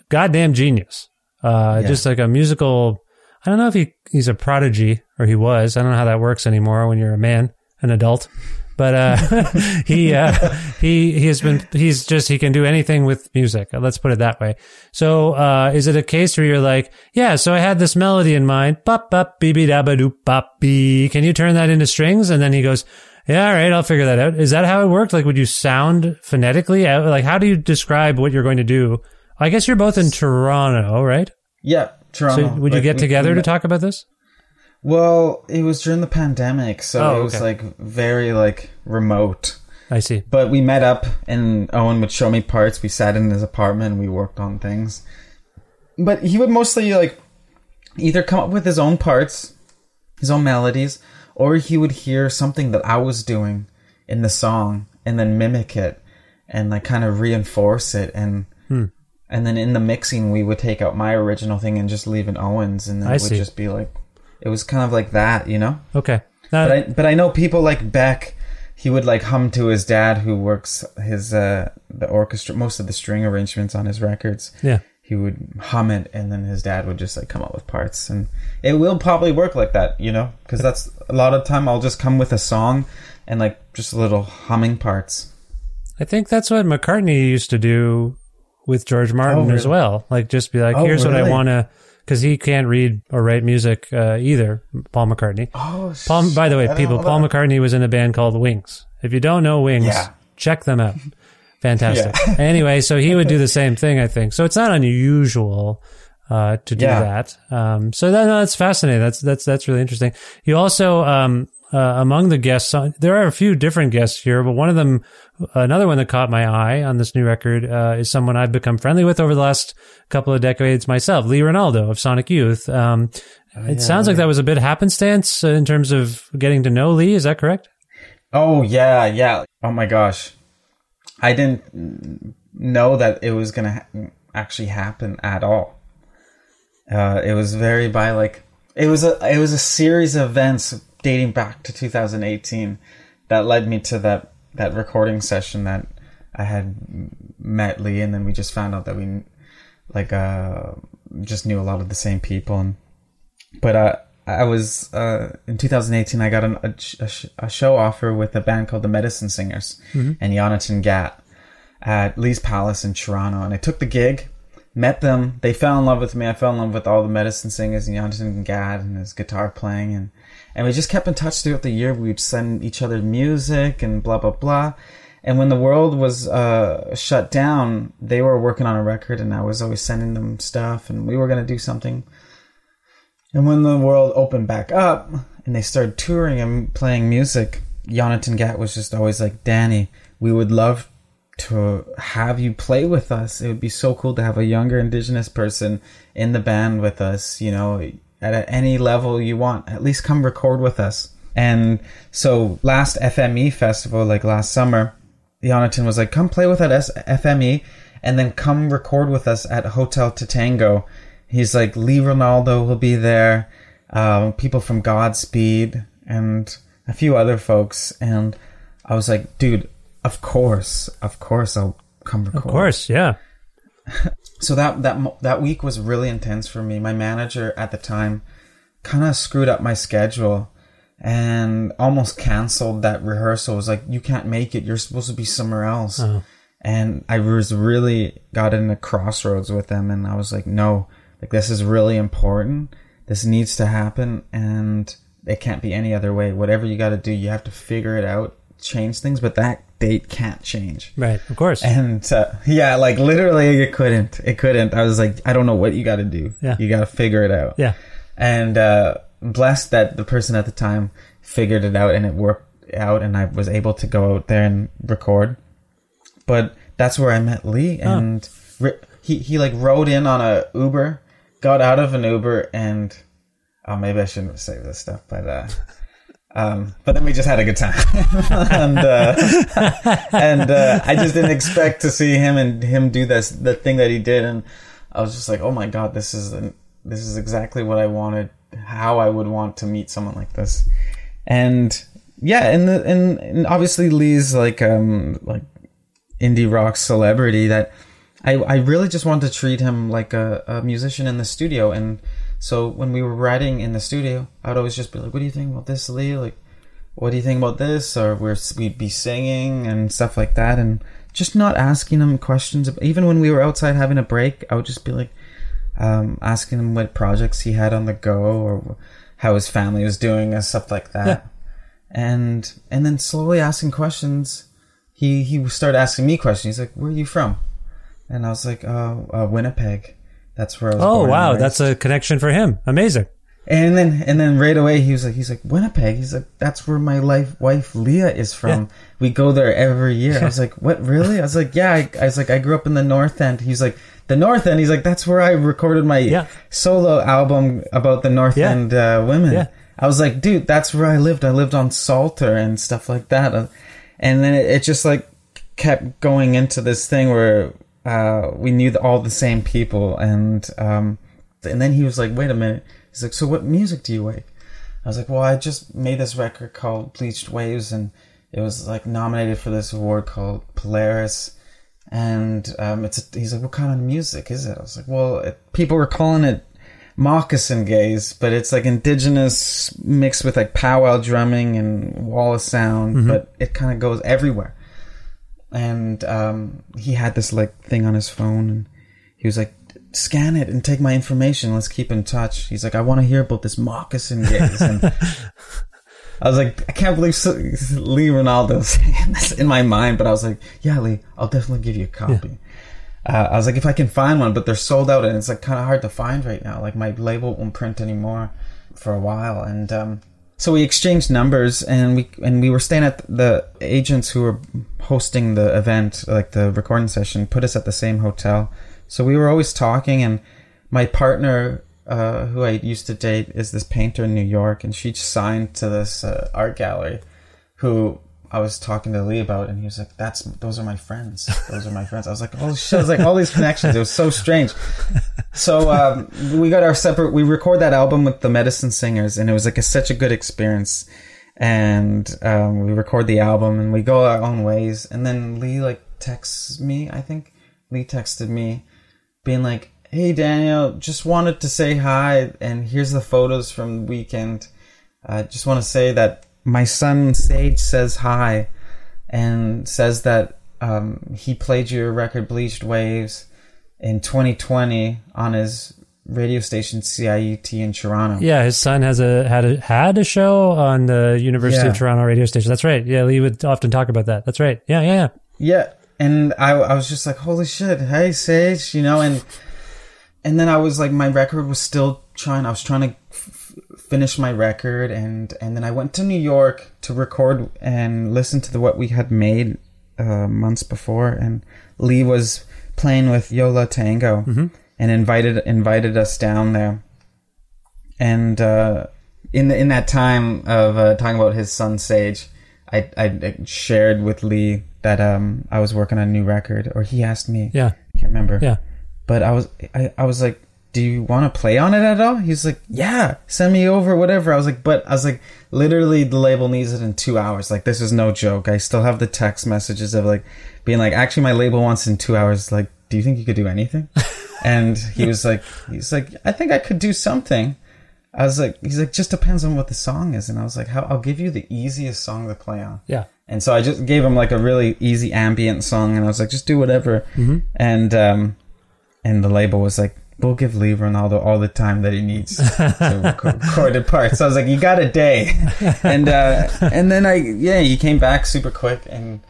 goddamn genius, uh, Yeah. just like a musical. I don't know if he he's a prodigy or he was. I don't know how that works anymore when you're a man, an adult. But uh, he uh, he he has been he's just he can do anything with music. Let's put it that way. So uh, is it a case where you're like, yeah, so I had this melody in mind, bop bop bee bee da doop bop bee. Can you turn that into strings? And then he goes, yeah, all right, I'll figure that out. Is that how it worked? Like, would you sound phonetically? Like, how do you describe what you're going to do? I guess you're both in Toronto, right? Yeah, Toronto. So would you Like, get together we to talk about this? Well, it was during the pandemic, so Oh, it was okay. like very like remote. I see. But we met up, and Owen would show me parts. We sat in his apartment, and we worked on things. But he would mostly like either come up with his own parts, his own melodies, or he would hear something that I was doing in the song and then mimic it and like kind of reinforce it and Hmm. and then in the mixing we would take out my original thing and just leave in Owen's and then I it would see. just be like it was kind of like that, you know? Okay. But I but I know people like Beck. He would like hum to his dad, who works his uh the orchestra, most of the string arrangements on his records. Yeah. He would hum it, and then his dad would just like come up with parts, and it will probably work like that, you know, because that's a lot of time. I'll just come with a song, and like just little humming parts. I think that's what McCartney used to do with George Martin Oh, as well. Like, just be like, Oh, here's what I want to, because he can't read or write music uh, either. Paul McCartney. Oh, Paul. By the way, people, Paul that. McCartney was in a band called Wings. If you don't know Wings, Yeah. check them out. Fantastic. anyway, so he would do the same thing, I think. So it's not unusual uh, to do Yeah. that. Um, so that, no, that's fascinating. That's that's that's really interesting. You also um, uh, among the guests, on, there are a few different guests here, but one of them, another one that caught my eye on this new record uh, is someone I've become friendly with over the last couple of decades myself, Lee Ranaldo of Sonic Youth. Um, it sounds like that was a bit happenstance uh, in terms of getting to know Lee. Is that correct? Oh yeah, yeah. Oh my gosh, I didn't know that it was gonna ha- actually happen at all. Uh, it was very by like it was a it was a series of events dating back to 2018 that led me to that that recording session that I had met Lee, and then we just found out that we like uh just knew a lot of the same people and but uh, I was uh, in 2018. I got an, a, a, sh- a show offer with a band called the Medicine Singers Mhm. and Yonatan Gat at Lee's Palace in Toronto, and I took the gig. Met them. They fell in love with me. I fell in love with all the Medicine Singers and Yonatan Gat and his guitar playing, and and we just kept in touch throughout the year. We'd send each other music and blah blah blah. And when the world was uh, shut down, they were working on a record, and I was always sending them stuff, and we were going to do something. And when the world opened back up and they started touring and playing music, Yonatan Gat was just always like, Danny, we would love to have you play with us. It would be so cool to have a younger indigenous person in the band with us, you know, at any level you want. At least come record with us. And so last FME festival, like last summer, Jonathan was like, come play with us at FME and then come record with us at Hotel2Tango. He's like, Lee Ranaldo will be there, um, people from Godspeed, and a few other folks. And I was like, dude, of course, of course I'll come record. Of course, yeah. so that that that week was really intense for me. My manager at the time kind of screwed up my schedule and almost canceled that rehearsal. It was like you can't make it. You're supposed to be somewhere else. Uh-huh. And I was really got in a crossroads with them, and I was like, no, like this is really important. This needs to happen, and it can't be any other way. Whatever you got to do, you have to figure it out, change things, but that date can't change. Right, of course. And uh, yeah, like literally, it couldn't. It couldn't. I was like, I don't know what you got to do. Yeah. You got to figure it out. yeah. And uh, blessed that the person at the time figured it out and it worked out, and I was able to go out there and record. But that's where I met Lee, and ri- he he like rode in on a Uber, got out of an Uber, and oh, maybe I shouldn't saved this stuff, but uh, um, but then we just had a good time, and uh, and uh, I just didn't expect to see him and him do this the thing that he did, and I was just like, oh my god, this is an, this is exactly what I wanted, how I would want to meet someone like this, and yeah, and the and, and obviously Lee's like um like indie rock celebrity that I, I really just wanted to treat him like a, a musician in the studio. And so when we were writing in the studio, I'd always just be like, what do you think about this, Lee? Like, what do you think about this? Or we're, we'd be singing and stuff like that. And just not asking him questions. Even when we were outside having a break, I would just be like, um, asking him what projects he had on the go or how his family was doing and stuff like that. Yeah. And, and then slowly asking questions he he started asking me questions. He's like, "Where are you from?" And I was like, "Oh, uh, Winnipeg. That's where I was." Oh wow, that's a connection for him. Amazing. And then and then right away he was like, "He's like Winnipeg." He's like, "That's where my life wife Leah is from. Yeah. We go there every year." I was like, "What really?" I was like, "Yeah." I, I was like, "I grew up in the North End." He's like, "The North End." He's like, "That's where I recorded my Yeah. solo album about the North. End uh, women." I was like, "Dude, that's where I lived. I lived on Salter and stuff like that." And then it, it just like kept going into this thing where uh, we knew the, all the same people, and um, and then he was like, "Wait a minute." He's like, "So what music do you like?" I was like, "Well, I just made this record called Bleached Waves, and it was like nominated for this award called Polaris." And um, it's a, he's like, "What kind of music is it?" I was like, "Well, it, people were calling it moccasin gaze, but it's like indigenous mixed with like powwow drumming and wall of sound, but it kind of goes everywhere." And um, he had this like thing on his phone and he was like scan it and take my information. Let's keep in touch. He's like i want to hear about this moccasin gaze and i was like i can't believe lee ranaldo saying this in my mind but i was like yeah lee i'll definitely give you a copy. Uh, i was like if i can find one but they're sold out and it's like kind of hard to find right now. Like my label won't print anymore for a while and um, so we exchanged numbers and we and we were staying at the agents who were hosting the event like the recording session put us at the same hotel. So we were always talking and my partner uh, who i used to date is this painter in new york and she signed to this uh, art gallery who I was talking to Lee about, and he was like, "That's those are my friends. Those are my friends." I was like, "Oh shit!" I was like, "All these connections." It was so strange. So um, we got our separate. We record that album with the Medicine Singers, and it was like a, such a good experience. And um, we record the album, and we go our own ways. And then Lee like texts me. I think Lee texted me, being like, "Hey Daniel, just wanted to say hi, and here's the photos from the weekend. I just want to say that my son Sage says hi, and says that um, he played your record Bleached Waves in 2020 on his radio station CIUT in Toronto. Yeah, his son has a had a had a show on the University Yeah. of Toronto radio station. That's right. Yeah, Lee would often talk about that. That's right. Yeah, yeah, yeah. Yeah, and I I was just like, holy shit, hey Sage, you know, and and then I was like, my record was still trying. I was trying to f- finish my record, and and then I went to New York to record and listen to the what we had made uh, months before, and Lee was playing with Yo La Tengo, and invited invited us down there, and uh, in the, in that time of uh, talking about his son Sage, I, I shared with Lee that um I was working on a new record, or he asked me. Yeah. I can't remember. Yeah. But I was I, I was like, do you want to play on it at all? He's like, yeah, send me over, whatever. I was like, but I was like, literally, the label needs it in two hours. Like, this is no joke. I still have the text messages of like being like, actually, my label wants it in two hours. Like, do you think you could do anything? and he was like, he's like, I think I could do something. I was like, he's like, just depends on what the song is. And I was like, how, I'll give you the easiest song to play on. Yeah. And so I just gave him like a really easy ambient song, and I was like, just do whatever. And um, and the label was like, we'll give Lee Ranaldo all the time that he needs to record a part. So I was like, you got a day. And uh, and then I yeah, he came back super quick, and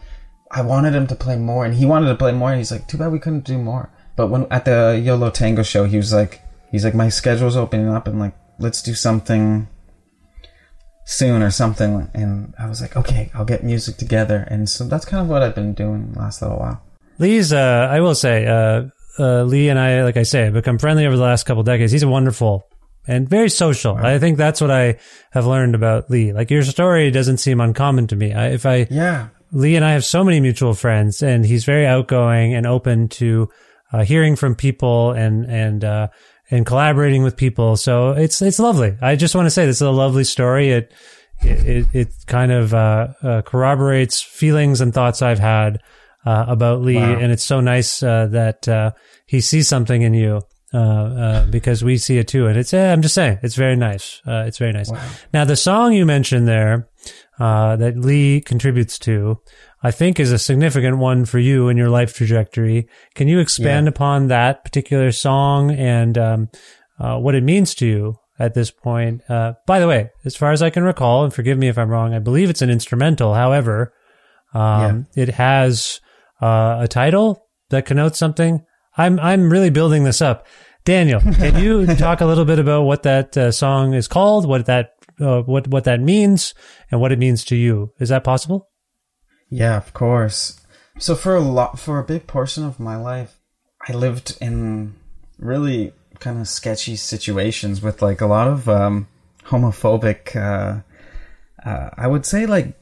I wanted him to play more, and he wanted to play more. And he's like, too bad we couldn't do more. But when at the Yo La Tengo show, he was like, he's like, my schedule's opening up, and like, let's do something soon or something. And I was like, okay, I'll get music together. And so that's kind of what I've been doing the last little while. Lee's, uh, I will say, uh, uh, Lee and I, like I say, have become friendly over the last couple decades. He's a wonderful and very social. I think that's what I have learned about Lee. Like your story doesn't seem uncommon to me. I, if I, Yeah. Lee and I have so many mutual friends, and he's very outgoing and open to uh, hearing from people and and uh, and collaborating with people. So it's it's lovely. I just want to say this is a lovely story. It it it kind of uh, uh, corroborates feelings and thoughts I've had uh, about Lee, Wow. and it's so nice uh, that uh, he sees something in you. Uh, uh, because we see it too, and it's. eh, I'm just saying, it's very nice. Uh, it's very nice. Now, the song you mentioned there, uh, that Lee contributes to, I think is a significant one for you in your life trajectory. Can you expand upon that particular song and um, uh, what it means to you at this point? Uh, by the way, as far as I can recall, and forgive me if I'm wrong, I believe it's an instrumental. However, um, it has uh, a title that connotes something. I'm I'm really building this up. Daniel, can you talk a little bit about what that uh, song is called, what that uh, what what that means, and what it means to you? Is that possible? Yeah, of course. So for a lot, for a big portion of my life, I lived in really kind of sketchy situations with like a lot of um, homophobic. Uh, uh, I would say like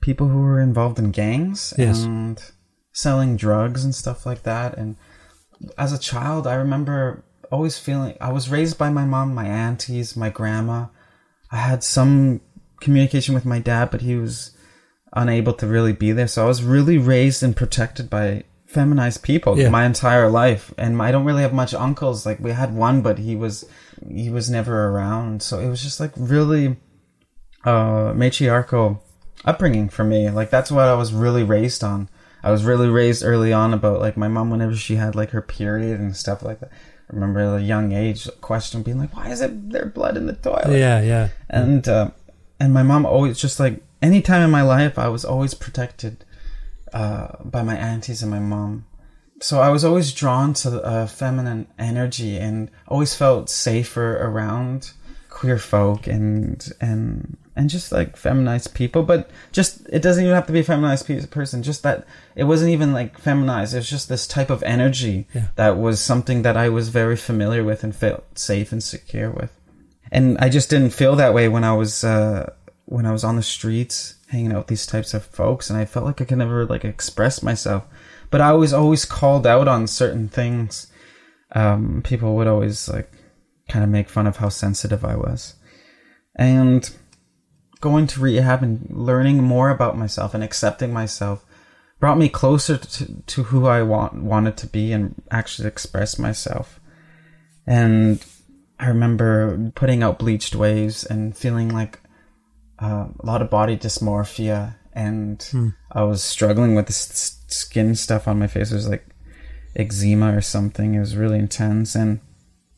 people who were involved in gangs Yes. and selling drugs and stuff like that. And as a child, I remember always feeling I was raised by my mom, my aunties, my grandma. I had some communication with my dad, but he was unable to really be there. So I was really raised and protected by feminized people Yeah. my entire life. And I don't really have much uncles. Like we had one, but he was he was never around. So it was just like really uh matriarchal upbringing for me. Like that's what I was really raised on. I was really raised early on about like my mom whenever she had like her period and stuff like that. I remember at a young age question being like, Why is it there blood in the toilet? Yeah, yeah. and uh, and my mom always just like any time in my life I was always protected uh, by my aunties and my mom. So I was always drawn to uh, feminine energy and always felt safer around queer folk and and and just like feminized people. But just it doesn't even have to be a feminized pe- person. Just that it wasn't even like feminized. It was just this type of energy that was something that I was very familiar with and felt safe and secure with and I just didn't feel that way when I was uh, when I was on the streets hanging out with these types of folks, and I felt like I could never like express myself. But I was always called out on certain things. Um, people would always like kind of make fun of how sensitive I was, and going to rehab and learning more about myself and accepting myself brought me closer to, to who I want wanted to be and actually express myself. And I remember putting out bleached waves and feeling like uh, a lot of body dysmorphia, and I was struggling with this s- skin stuff on my face. It was like eczema or something. It was really intense, and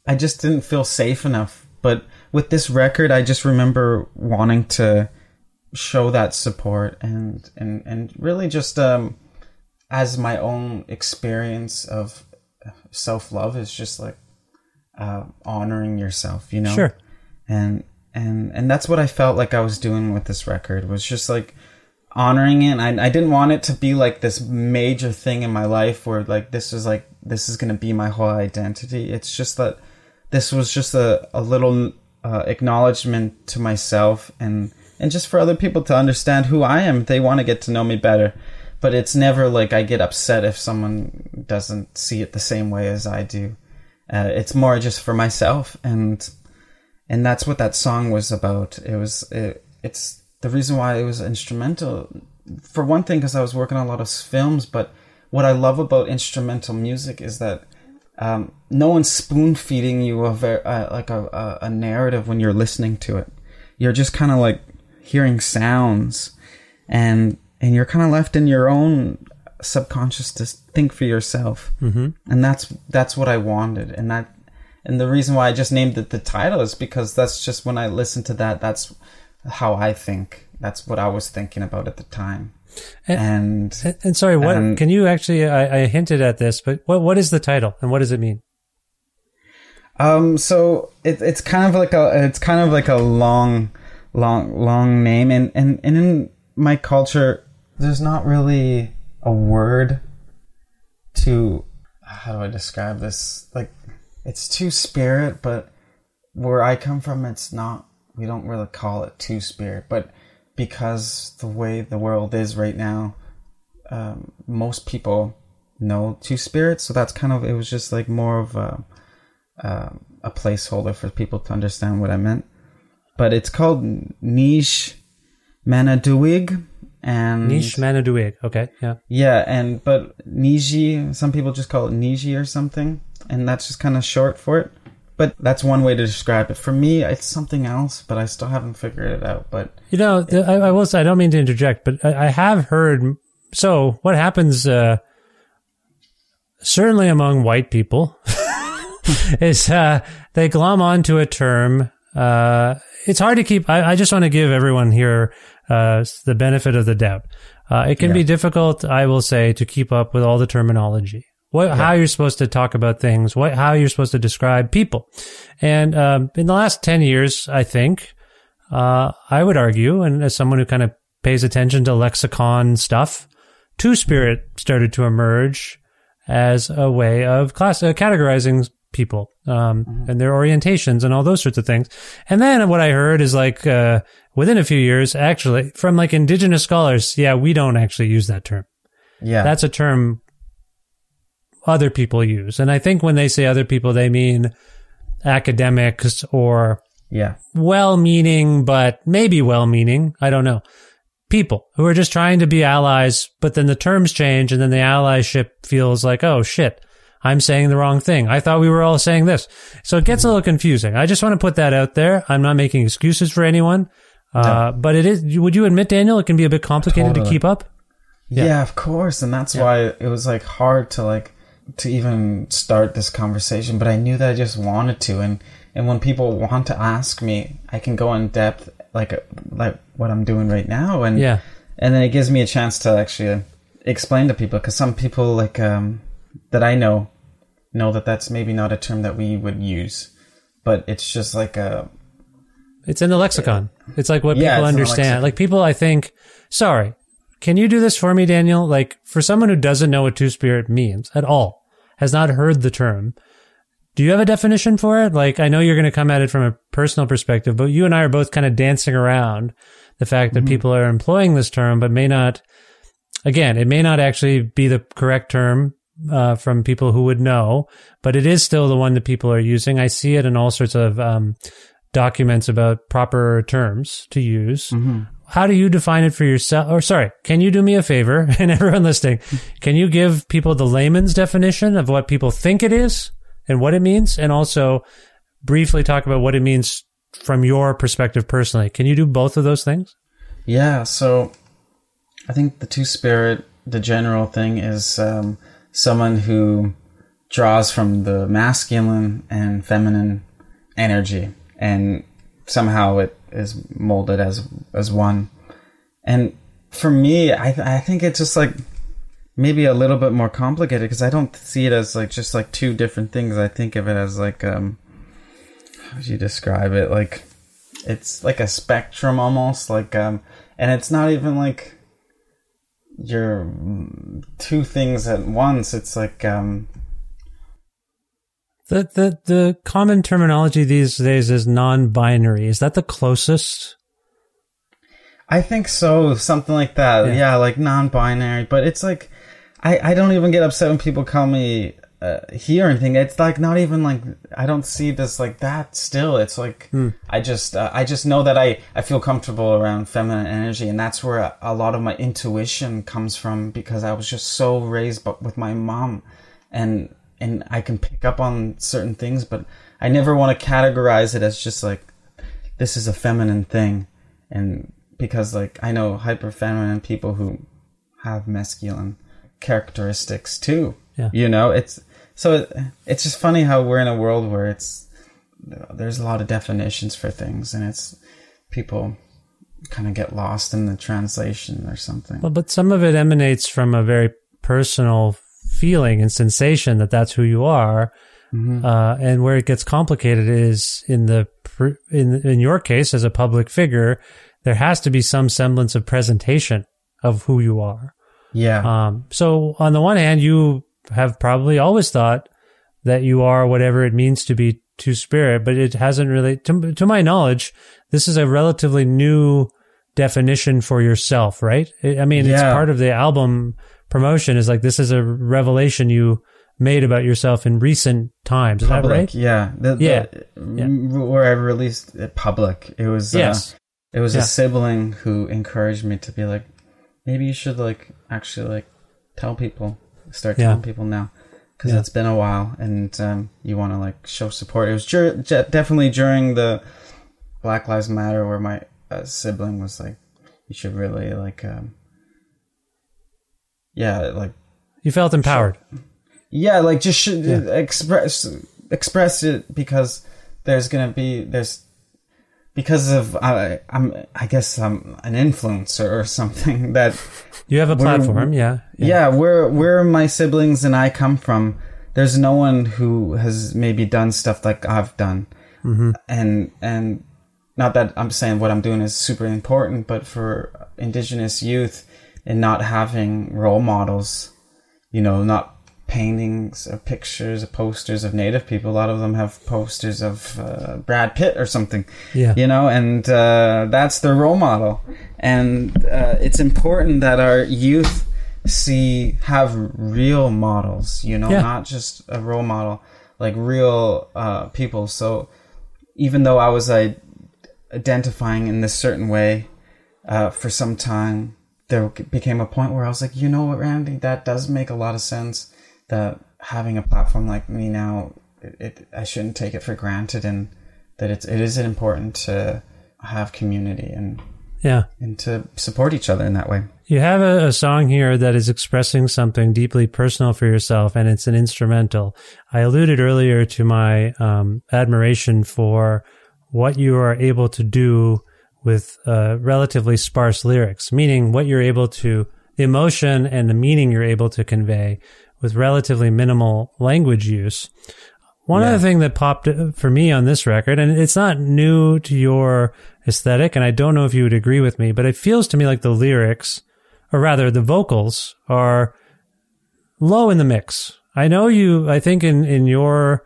I just didn't feel safe enough. But with this record, I just remember wanting to show that support and and and really just um as my own experience of self love is just like uh, honoring yourself, you know. Sure. And and and that's what I felt like I was doing with this record was just like honoring it. I I didn't want it to be like this major thing in my life where like this is like this is gonna be my whole identity. It's just that this was just a a little uh, acknowledgement to myself and and just for other people to understand who I am. They want to get to know me better. But it's never like I get upset if someone doesn't see it the same way as I do. Uh, it's more just for myself, and and that's what that song was about. It was it, it's the reason why it was instrumental. For one thing, because I was working on a lot of films, but what I love about instrumental music is that um, no one's spoon feeding you a ver- uh, like a, a, a narrative when you're listening to it. You're just kind of like hearing sounds, and and you're kind of left in your own subconscious to think for yourself. Mm-hmm. And that's that's what I wanted, and that and the reason why I just named it the title is because that's just when I listen to that, that's how I think. That's what I was thinking about at the time. And and, and sorry, what and, can you actually? I, I, hinted at this, but what what is the title and what does it mean? Um, so it, it's kind of like a it's kind of like a long, long, long name, and and and in my culture, there's not really a word to how do I describe this? Like it's two spirit, but where I come from, it's not. We don't really call it two spirit, but because the way the world is right now, um, most people know two spirits. So that's kind of it was just like more of a, uh, a placeholder for people to understand what I meant. But it's called Niizh Manidoowag and Niizh Manidoowag. Okay, yeah, yeah, and but Niji, some people just call it Niji or something, and that's just kind of short for it. But that's one way to describe it. For me, it's something else, but I still haven't figured it out. But you know, I, I will say I don't mean to interject, but I, I have heard. So what happens? Uh, certainly among white people, is uh, they glom onto a term. Uh, it's hard to keep. I, I just want to give everyone here uh, the benefit of the doubt. Uh, it can yeah. be difficult, I will say, to keep up with all the terminology what, yeah. how you're supposed to talk about things, what, how you're supposed to describe people. And, um, in the last 10 years, I think, uh, I would argue, and as someone who kind of pays attention to lexicon stuff, two spirit started to emerge as a way of class, uh, categorizing people, um, mm-hmm. and their orientations and all those sorts of things. And then what I heard is like, uh, within a few years, actually, from like indigenous scholars, yeah, we don't actually use that term. Yeah. That's a term other people use. And I think when they say other people, they mean academics or yeah, well-meaning, but maybe well-meaning. I don't know. People who are just trying to be allies, but then the terms change and then the allyship feels like, oh shit, I'm saying the wrong thing. I thought we were all saying this. So it gets a little confusing. I just want to put that out there. I'm not making excuses for anyone. Uh, but it is, would you admit, Daniel, it can be a bit complicated totally. to keep up? Yeah. yeah. of course. And that's yeah. why it was like hard to like, to even start this conversation, but I knew that I just wanted to. And, and when people want to ask me, I can go in depth like, like what I'm doing right now. And, yeah. and then it gives me a chance to actually explain to people because some people like, um, that I know, know that that's maybe not a term that we would use, but it's just like a, it's in the lexicon. It's like what yeah, people understand. Like people, I think, sorry, can you do this for me, Daniel? Like for someone who doesn't know what two spirit means at all, has not heard the term. Do you have a definition for it? Like, I know you're going to come at it from a personal perspective, but you and I are both kind of dancing around the fact that mm-hmm. people are employing this term, but may not, again, it may not actually be the correct term uh, from people who would know, but it is still the one that people are using. I see it in all sorts of um, documents about proper terms to use. Mm-hmm how do you define it for yourself? Or sorry, can you do me a favor and everyone listening? Can you give people the layman's definition of what people think it is and what it means? And also briefly talk about what it means from your perspective personally. Can you do both of those things? Yeah. So I think the two spirit, the general thing is um, someone who draws from the masculine and feminine energy and somehow it is molded as as one. And for me, I th- I think it's just like maybe a little bit more complicated because I don't see it as like just like two different things. I think of it as like um how would you describe it? Like it's like a spectrum almost like um and it's not even like you're two things at once. It's like um the, the, the common terminology these days is non-binary. Is that the closest? I think so. Something like that. Yeah, yeah like non-binary. But it's like, I, I don't even get upset when people call me uh, hear anything. It's like not even like I don't see this like that. Still, it's like I just uh, I just know that I I feel comfortable around feminine energy, and that's where a, a lot of my intuition comes from because I was just so raised, but with my mom, and and I can pick up on certain things, but I never want to categorize it as just like this is a feminine thing, and because like I know hyper feminine people who have masculine characteristics too. Yeah. You know, it's so it's just funny how we're in a world where it's there's a lot of definitions for things, and it's people kind of get lost in the translation or something. Well, but some of it emanates from a very personal feeling and sensation that that's who you are. Uh, and where it gets complicated is in the in in your case as a public figure, there has to be some semblance of presentation of who you are. yeah, Um, so on the one hand, you have probably always thought that you are whatever it means to be two spirit, but it hasn't really, to, to my knowledge, this is a relatively new definition for yourself, right? I I mean, it's part of the album promotion is like, this is a revelation you made about yourself in recent times. Is that public. right? Yeah, the, the- Yeah. Where I released it public, it was Yes. Uh, it was Yeah. a sibling who encouraged me to be like, maybe you should like actually like tell people, start Yeah. telling people now, because Yeah. it's been a while and um, you want to like show support. It was dur- definitely during the Black Lives Matter where my uh, sibling was like, you should really like, um, yeah, like You felt empowered. yeah, like just should Yeah. express express it because there's gonna be there's because of I I'm I guess I'm an influencer or something that You have a platform. Yeah. yeah, where where my siblings and I come from there's no one who has maybe done stuff like I've done mm-hmm. and and not that I'm saying what I'm doing is super important but for indigenous youth and not having role models you know, not paintings or pictures or posters of native people. A lot of them have posters of uh, Brad Pitt or something. Yeah. You know, and uh, that's their role model. And uh, it's important that our youth see have real models. You know, Yeah. not just a role model, like real uh, people. So even though I was identifying in this certain way uh, for some time, there became a point where I was like, you know what, Randy, that does make a lot of sense. That having a platform like me now, it, it I shouldn't take it for granted, and that it's it is important to have community and Yeah. and to support each other in that way. You have a, a song here that is expressing something deeply personal for yourself, and it's an instrumental. I alluded earlier to my um, admiration for what you are able to do with uh, relatively sparse lyrics, meaning what you're able to, the emotion and the meaning you're able to convey with relatively minimal language use. One other thing that popped uh, for me on this record, and it's not new to your aesthetic, and I don't know if you would agree with me, but it feels to me like the lyrics, or rather the vocals, are low in the mix. I know you, I think in, in your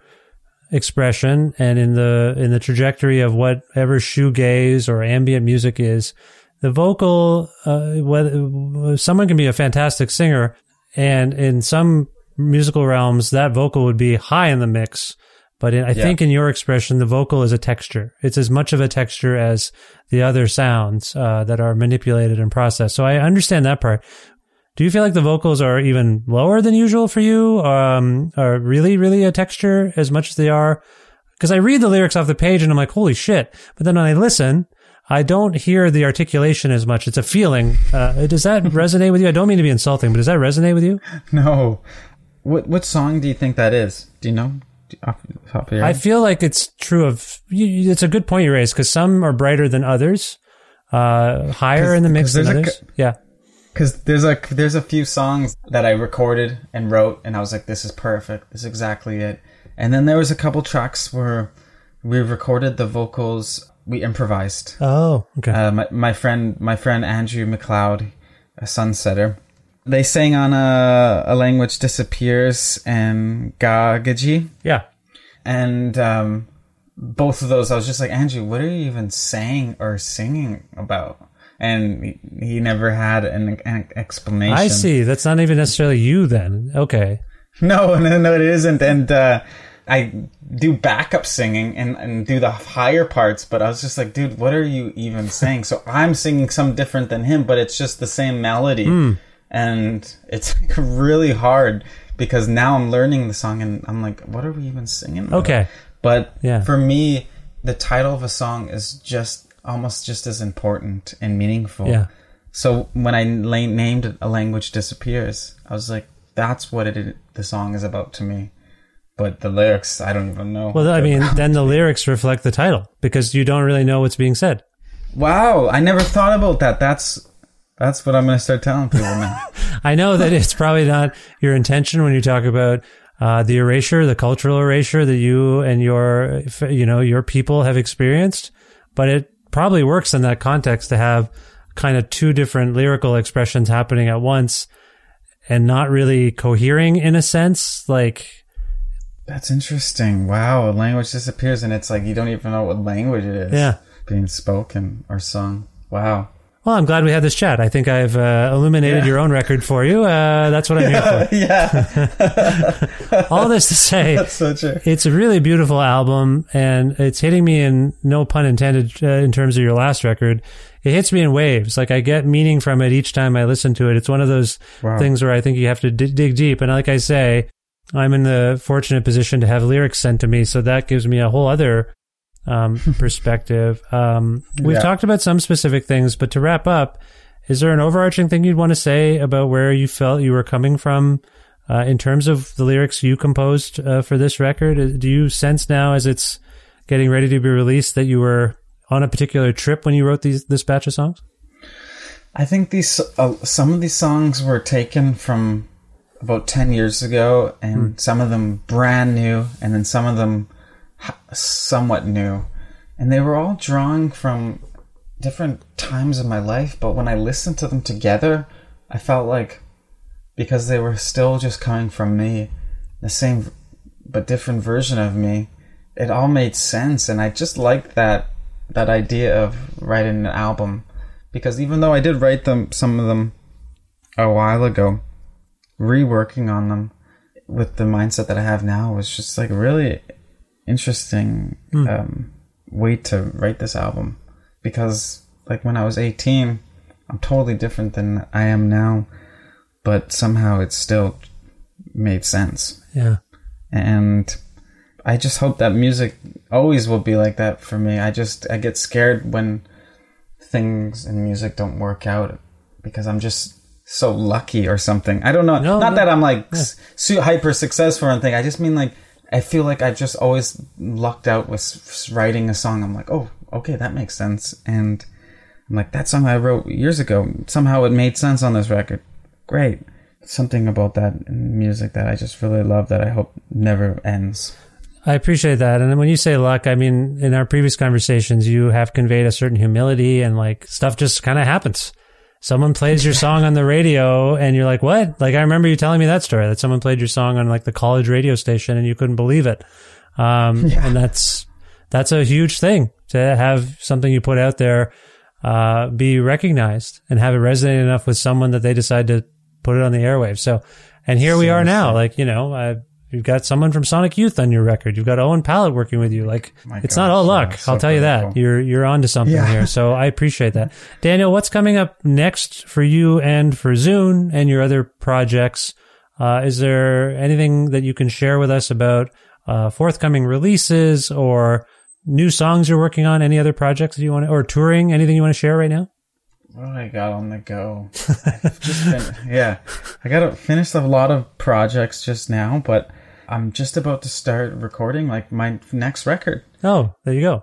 expression and in the, in the trajectory of whatever shoegaze or ambient music is, the vocal, uh, whether someone can be a fantastic singer and in some musical realms, that vocal would be high in the mix. But in, I think in your expression, the vocal is a texture. It's as much of a texture as the other sounds uh, that are manipulated and processed. So I understand that part. Do you feel like the vocals are even lower than usual for you? Um, are really, really a texture as much as they are? Because I read the lyrics off the page and I'm like, holy shit. But then when I listen, I don't hear the articulation as much. It's a feeling. Uh, does that resonate with you? I don't mean to be insulting, but does that resonate with you? No, what what song do you think that is? Do you know? Do- Off the top of your I feel like it's true of. It's a good point you raised because some are brighter than others, uh, higher in the mix than there's a others. yeah, Because there's a there's a few songs that I recorded and wrote, and I was like, "This is perfect. This is exactly it." And then there was a couple tracks where we recorded the vocals. We improvised. Oh, okay. Uh, my my friend my friend Andrew McLeod, a sunsetter. They sang on a, a language disappears and Gagaji, yeah. and um, both of those I was just like Andrew, what are you even saying or singing about? And he, never had an, an explanation. I see. That's not even necessarily you then. Okay. No, no, no, it isn't. And uh, I do backup singing and, and do the higher parts, but I was just like, dude, what are you even saying? So I'm singing some different than him, but it's just the same melody. Mm. And it's like really hard because now I'm learning the song and I'm like, what are we even singing? about? Okay. But Yeah. for me, the title of a song is just almost just as important and meaningful. Yeah. So when I la- named it "A Language Disappears," I was like, "That's what it the song is about to me." But the lyrics, I don't even know. Well, I mean, then the lyrics reflect the title because you don't really know what's being said. wow, I never thought about that. That's that's what I'm going to start telling people now. I know that it's probably not your intention when you talk about uh, the erasure, the cultural erasure that you and your, you know, your people have experienced, but it probably works in that context to have kind of two different lyrical expressions happening at once and not really cohering in a sense. Like, That's interesting. Wow, a language disappears, and it's like you don't even know what language it is. Yeah. being spoken or sung. Wow. Well, I'm glad we had this chat. I think I've uh, illuminated Yeah. your own record for you. Uh, that's what I'm here for. yeah, All this to say, so. It's a really beautiful album, and it's hitting me in no pun intended uh, in terms of your last record. It hits me in waves. Like I get meaning from it each time I listen to it. It's one of those Wow. things where I think you have to d- dig deep. And like I say, I'm in the fortunate position to have lyrics sent to me, so that gives me a whole other um, perspective. Um, we've Yeah. talked about some specific things, but to wrap up, is there an overarching thing you'd want to say about where you felt you were coming from uh, in terms of the lyrics you composed uh, for this record? Uh, Do you sense now, as it's getting ready to be released, that you were on a particular trip when you wrote these this batch of songs? I think these uh, some of these songs were taken from about ten years ago, and some of them brand new, and then some of them somewhat new, and they were all drawing from different times of my life. But when I listened to them together, I felt like because they were still just coming from me, the same but different version of me, it all made sense, and I just liked that that idea of writing an album because even though I did write them some of them a while ago, reworking on them with the mindset that I have now was just like really interesting um, way to write this album because like when I was 18 I'm totally different than I am now but somehow it still made sense Yeah. and I just hope that music always will be like that for me. I just I get scared when things in music don't work out because I'm just so lucky or something. I don't know. No, Not no. that I'm like s su- hyper successful or anything. I just mean like I feel like I've just always lucked out with writing a song. I'm like, oh, okay, that makes sense. And I'm like, that song I wrote years ago, somehow it made sense on this record. Great. Something about that music that I just really love that I hope never ends. I appreciate that. And when you say luck, I mean, in our previous conversations, you have conveyed a certain humility and like stuff just kind of happens. Someone plays your song on the radio and you're like, what? Like, I remember you telling me that story that someone played your song on like the college radio station and you couldn't believe it. Um, and that's, that's a huge thing to have something you put out there, uh, be recognized and have it resonate enough with someone that they decide to put it on the airwaves. So, and here we are now, like, you know, uh, You've got someone from Sonic Youth on your record. You've got Owen Pallett working with you. Like My it's gosh, not all luck. so I'll tell you that. grateful. You're you're onto something Yeah. here. So I appreciate that. Daniel, what's coming up next for you and for Zoon and your other projects? Uh, is there anything that you can share with us about uh, forthcoming releases or new songs you're working on? Any other projects that you want to, or touring? Anything you want to share right now? What do I got on the go? I've just been, yeah, I got to finish a lot of projects just now, but I'm just about to start recording like my next record Oh, there you go.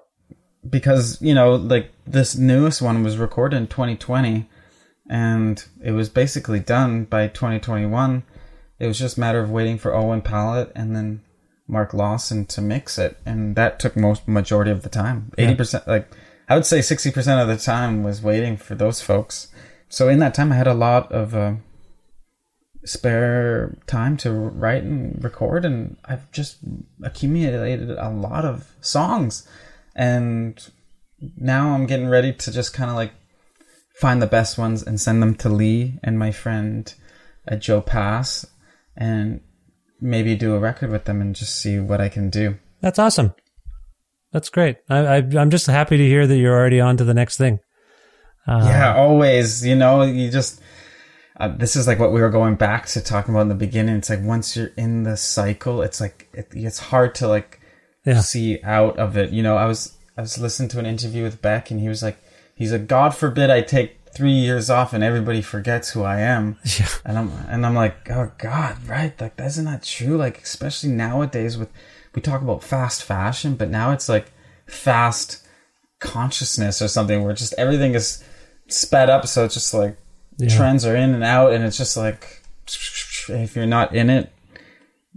because you know, like this newest one was recorded in 2020, and it was basically done by 2021. It was just a matter of waiting for Owen Pallett and then Mark Lawson to mix it, and that took most majority of the time. Eighty percent, like I would say, sixty percent of the time was waiting for those folks. So in that time, I had a lot of uh, spare time to write and record, and I've just accumulated a lot of songs, and now I'm getting ready to just kind of like find the best ones and send them to Lee and my friend uh, Joe Pass, and maybe do a record with them and just see what I can do. That's awesome. That's great. I, I, I'm just happy to hear that you're already on to the next thing. Uh, yeah, always. You know, you just. Uh, this is like what we were going back to talking about in the beginning. It's like once you're in the cycle, it's like it, it's hard to like Yeah. see out of it. You know, I was I was listening to an interview with Beck, and he was like, he's like, God forbid I take three years off and everybody forgets who I am. Yeah. And I'm and I'm like, oh God, right? Like, isn't that true? Like, especially nowadays with we talk about fast fashion, but now it's like fast consciousness or something where just everything is sped up. So it's just like Yeah. trends are in and out, and it's just like if you're not in it,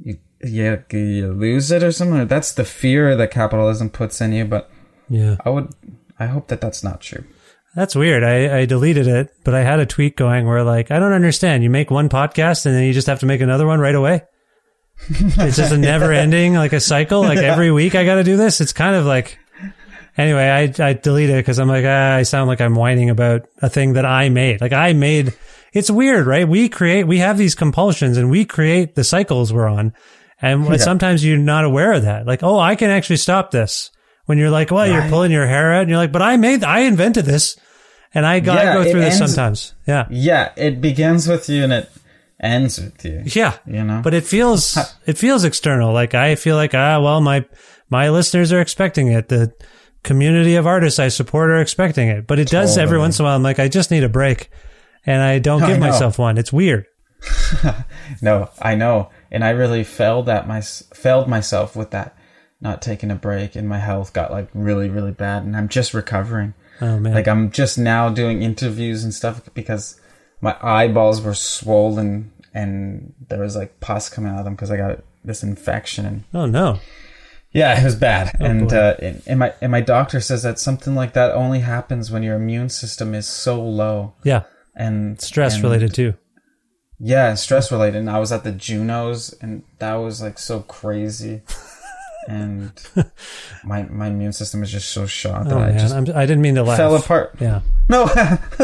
you you, you lose it or something. That's the fear that capitalism puts in you. But Yeah. I would, I hope that that's not true. That's weird. I, I deleted it, but I had a tweet going where like, I don't understand. You make one podcast and then you just have to make another one right away. it's just a never ending, like a cycle. Like every week I got to do this. It's kind of like, anyway, I, I deleted it because I'm like, ah, I sound like I'm whining about a thing that I made. Like I made, it's weird, right? We create, we have these compulsions and we create the cycles we're on. And sometimes you're not aware of that. Like, oh, I can actually stop this. When you're like, well, you're pulling your hair out and you're like, but I made, I invented this. And I got to Yeah, go through this ends- sometimes. Yeah. Yeah, it begins with you and it ends with you. Yeah. You know? But it feels, it feels external. Like I feel like, ah, well, my, my listeners are expecting it. The community of artists I support are expecting it. But it does every once in a while. I'm like, I just need a break. And I don't I give know. myself one. It's weird. No, I know, and I really failed at my failed myself with that, not taking a break, and my health got like really really bad, and I'm just recovering. Oh man. Like I'm just now doing interviews and stuff because my eyeballs were swollen and there was like pus coming out of them because I got this infection and oh no. Yeah, it was bad. and uh, and, and my and my doctor says that something like that only happens when your immune system is so low Yeah. and Stress and- related too. yeah, stress related. And I was at the Junos, and that was like so crazy. And my my immune system was just so shot that Oh I man. just I'm, I didn't mean to laugh. fell apart. Yeah. No,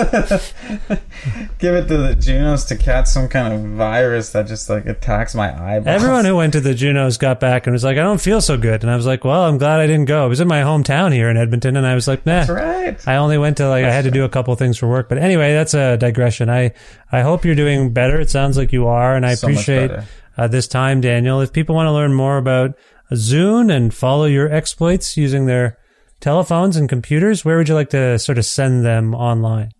give it to the Junos to catch some kind of virus that just like attacks my eyeballs. Everyone who went to the Junos got back and was like, I don't feel so good. And I was like, well, I'm glad I didn't go. It was in my hometown here in Edmonton. And I was like, nah. That's right. I only went to like, I had to do a couple things for work. But anyway, that's a digression. I, I hope you're doing better. It sounds like you are. And I So appreciate uh, this time, Daniel. If people want to learn more about Zoon and follow your exploits using their telephones and computers, where would you like to sort of send them online?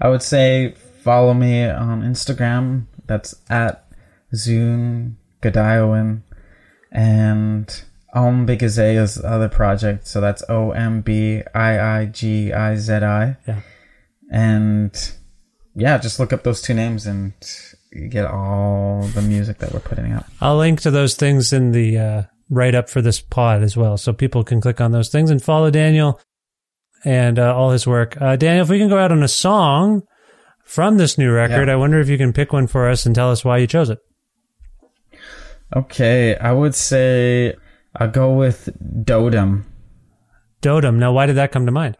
I would say follow me on Instagram. That's at Zune Gadiowin. And Om is the other project. So that's O M B I I G I Z I. Yeah. And yeah, just look up those two names and get all the music that we're putting out. I'll link to those things in the uh, write up for this pod as well, so people can click on those things and follow Daniel and uh, all his work. Uh, Daniel, if we can go out on a song from this new record, Yeah. I wonder if you can pick one for us and tell us why you chose it. Okay, I would say I'll go with Dodum. Dotem. Now, why did that come to mind?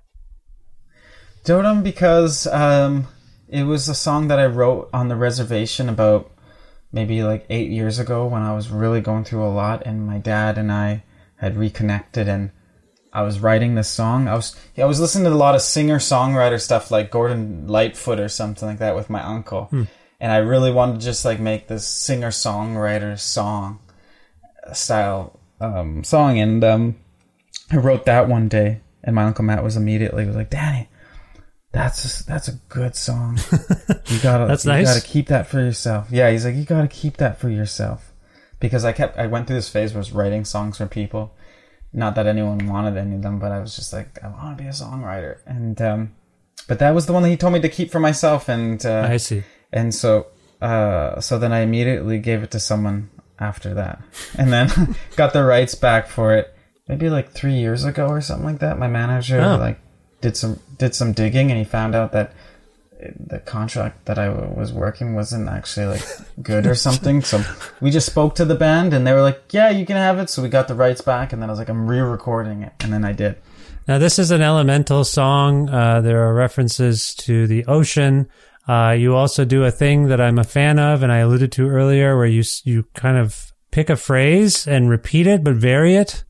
Dotem because um, it was a song that I wrote on the reservation about maybe like eight years ago when I was really going through a lot, and my dad and I had reconnected, and I was writing this song. I was yeah, I was listening to a lot of singer songwriter stuff like Gordon Lightfoot or something like that with my uncle, and I really wanted to just like make this singer songwriter song style um, song, and um, I wrote that one day, and my uncle Matt was immediately was like, "Danny, that's a, that's a good song. You gotta That's you nice. gotta keep that for yourself." Yeah, he's like, "You gotta keep that for yourself," because I kept I went through this phase where I was writing songs for people. Not that anyone wanted any of them, but I was just like, I want to be a songwriter, and um, but that was the one that he told me to keep for myself, and uh, I see. and so uh, so then I immediately gave it to someone after that, and then got the rights back for it. Maybe like three years ago or something like that. My manager Oh. like did some did some digging, and he found out that the contract that I was working wasn't actually like good or something. So we just spoke to the band, and they were like, "Yeah, you can have it." So we got the rights back, and then I was like, "I'm re-recording it," and then I did. Now, this is an elemental song. Uh, there are references to the ocean. Uh, you also do a thing that I'm a fan of, and I alluded to earlier, where you you kind of pick a phrase and repeat it, but vary it.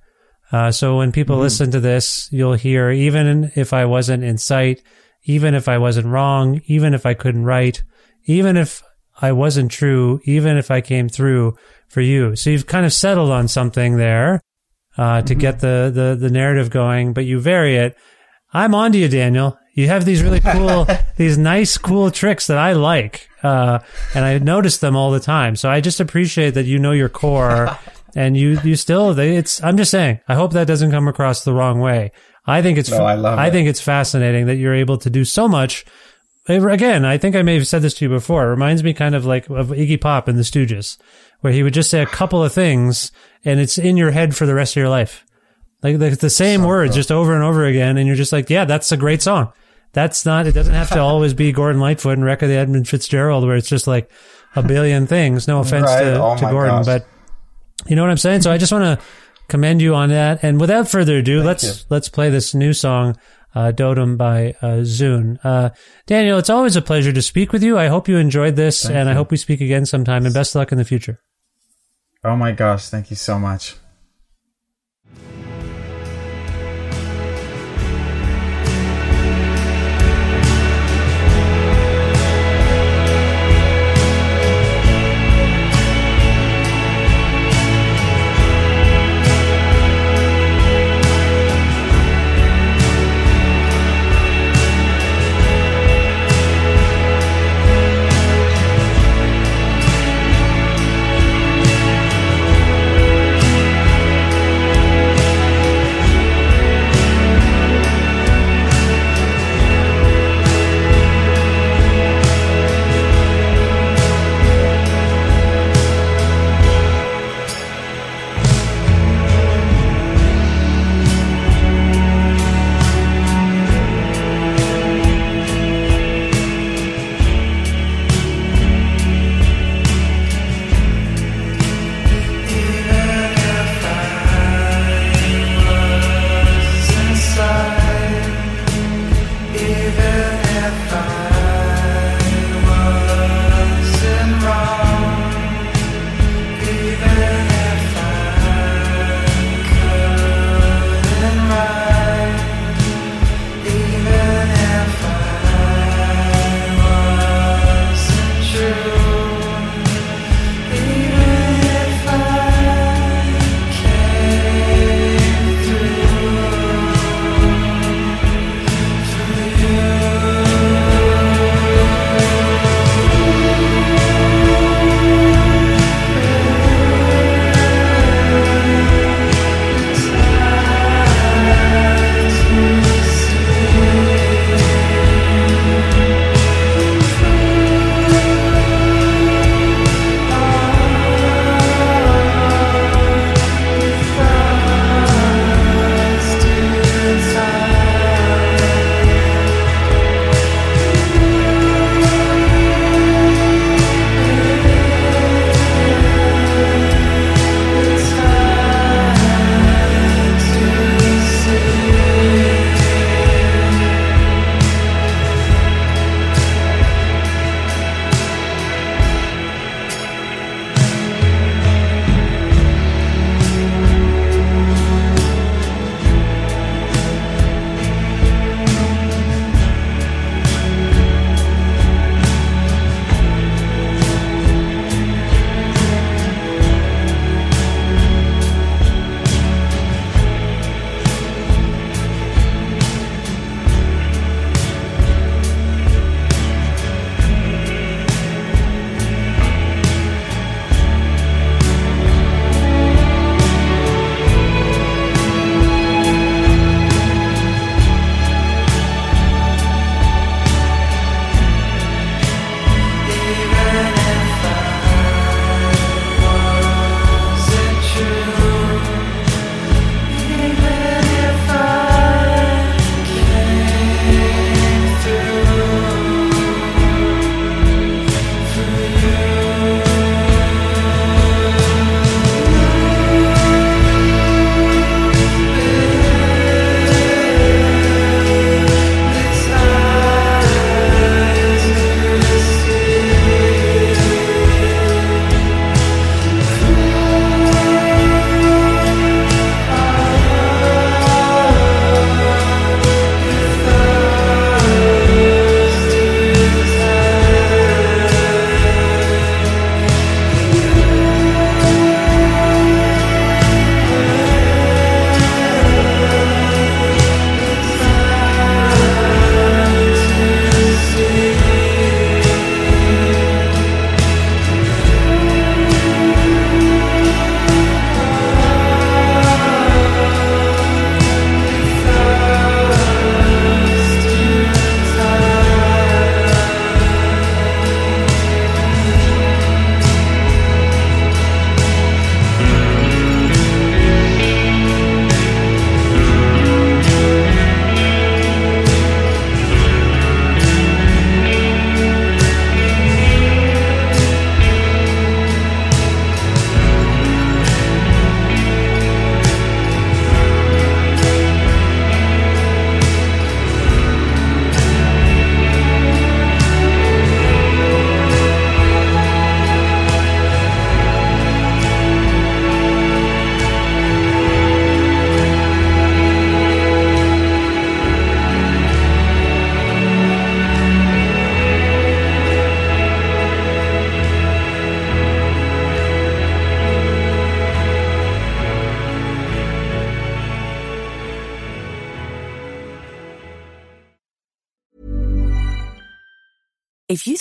Uh, so when people listen to this, you'll hear even if I wasn't in sight, even if I wasn't wrong, even if I couldn't write, even if I wasn't true, even if I came through for you. So you've kind of settled on something there uh, to get the, the the narrative going, but you vary it. I'm onto you, Daniel. You have these really cool, these nice, cool tricks that I like, uh, and I notice them all the time. So I just appreciate that you know your core, and you you still. They, it's. I'm just saying. I hope that doesn't come across the wrong way. I think it's. No, I love it. think it's fascinating that you're able to do so much. Again, I think I may have said this to you before. It reminds me kind of like of Iggy Pop and the Stooges, where he would just say a couple of things, and it's in your head for the rest of your life. Like the, the same words just over and over again, and you're just like, yeah, that's a great song. That's not. It doesn't have to always be Gordon Lightfoot and record the Edmund Fitzgerald, where it's just like a billion things. No offense Right. to, Oh to Gordon, gosh. but you know what I'm saying. So I just want to commend you on that. And without further ado, let's you. let's play this new song, uh, "Dotem" by uh, Zoon. Uh, Daniel, it's always a pleasure to speak with you. I hope you enjoyed this, and I hope we speak again sometime. And best of luck in the future. Oh my gosh, thank you so much.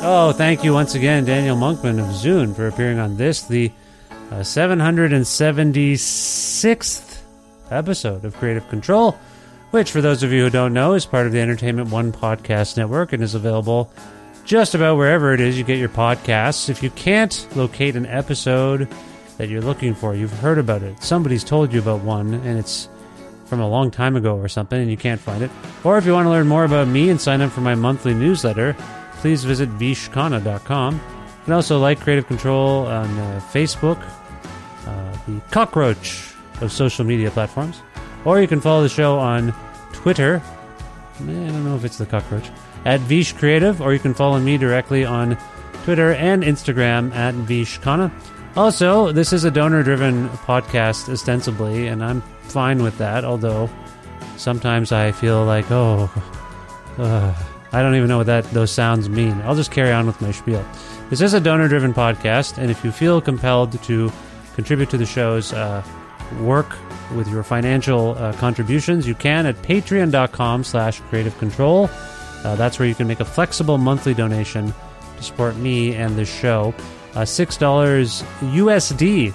Oh, thank you once again, Daniel Monkman of Zoon, for appearing on this, the uh, 776th episode of Kreative Kontrol, which, for those of you who don't know, is part of the Entertainment One podcast network and is available just about wherever it is you get your podcasts. If you can't locate an episode that you're looking for, you've heard about it, somebody's told you about one, and it's from a long time ago or something, and you can't find it. Or if you want to learn more about me and sign up for my monthly newsletter, please visit vishkhanna.com. You can also like Kreative Kontrol on uh, Facebook, uh, the cockroach of social media platforms. Or you can follow the show on Twitter. I don't know if it's the cockroach. At Vish Creative, or you can follow me directly on Twitter and Instagram at Vishkhanna. Also, this is a donor driven podcast, ostensibly, and I'm fine with that, although sometimes I feel like, oh, uh, I don't even know what that those sounds mean. I'll just carry on with my spiel. This is a donor-driven podcast, and if you feel compelled to contribute to the show's uh, work with your financial uh, contributions, you can at patreon.com slash kreative kontrol. Uh, that's where you can make a flexible monthly donation to support me and this show. Uh, $6 USD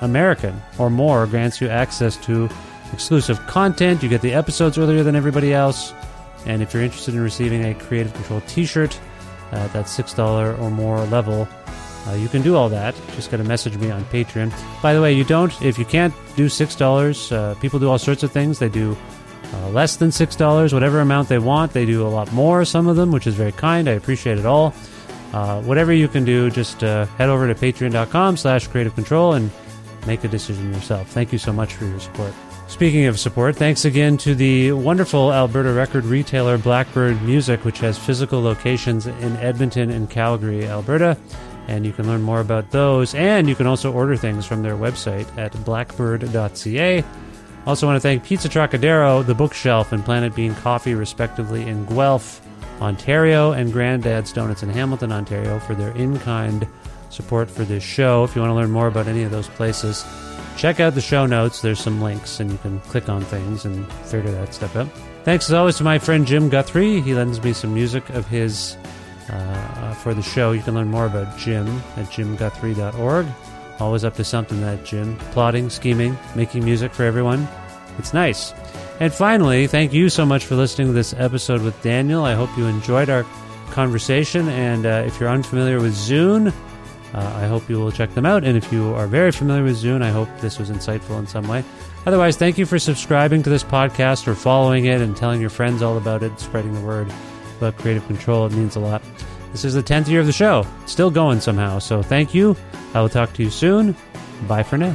American or more grants you access to exclusive content. You get the episodes earlier than everybody else. And if you're interested in receiving a Kreative Kontrol t shirt at that $6 or more level, uh, you can do all that. Just got to message me on Patreon. By the way, you don't, if you can't do $6, uh, people do all sorts of things. They do uh, less than $6, whatever amount they want. They do a lot more, some of them, which is very kind. I appreciate it all. Uh, whatever you can do, just uh, head over to patreon.com slash kreative kontrol and make a decision yourself. Thank you so much for your support. Speaking of support, thanks again to the wonderful Alberta record retailer Blackbyrd Myoozik, which has physical locations in Edmonton and Calgary, Alberta. And you can learn more about those. And you can also order things from their website at blackbyrd.ca. Also, want to thank Pizza Trokadero, The Bookshelf, and Planet Bean Coffee, respectively, in Guelph, Ontario, and Grandad's Donuts in Hamilton, Ontario, for their in kind support for this show. If you want to learn more about any of those places, check out the show notes. There's some links, and you can click on things and figure that stuff out. Thanks as always to my friend Jim Guthrie. He lends me some music of his uh, for the show. You can learn more about Jim at jimguthrie.org. Always up to something, that Jim. Plotting, scheming, making music for everyone. It's nice. And finally, thank you so much for listening to this episode with Daniel. I hope you enjoyed our conversation. And uh, if you're unfamiliar with Zoon, uh, I hope you will check them out. And if you are very familiar with Zoon, I hope this was insightful in some way. Otherwise, thank you for subscribing to this podcast or following it and telling your friends all about it, spreading the word about kreative kontrol. It means a lot. This is the 10th year of the show. Still going somehow. So thank you. I will talk to you soon. Bye for now.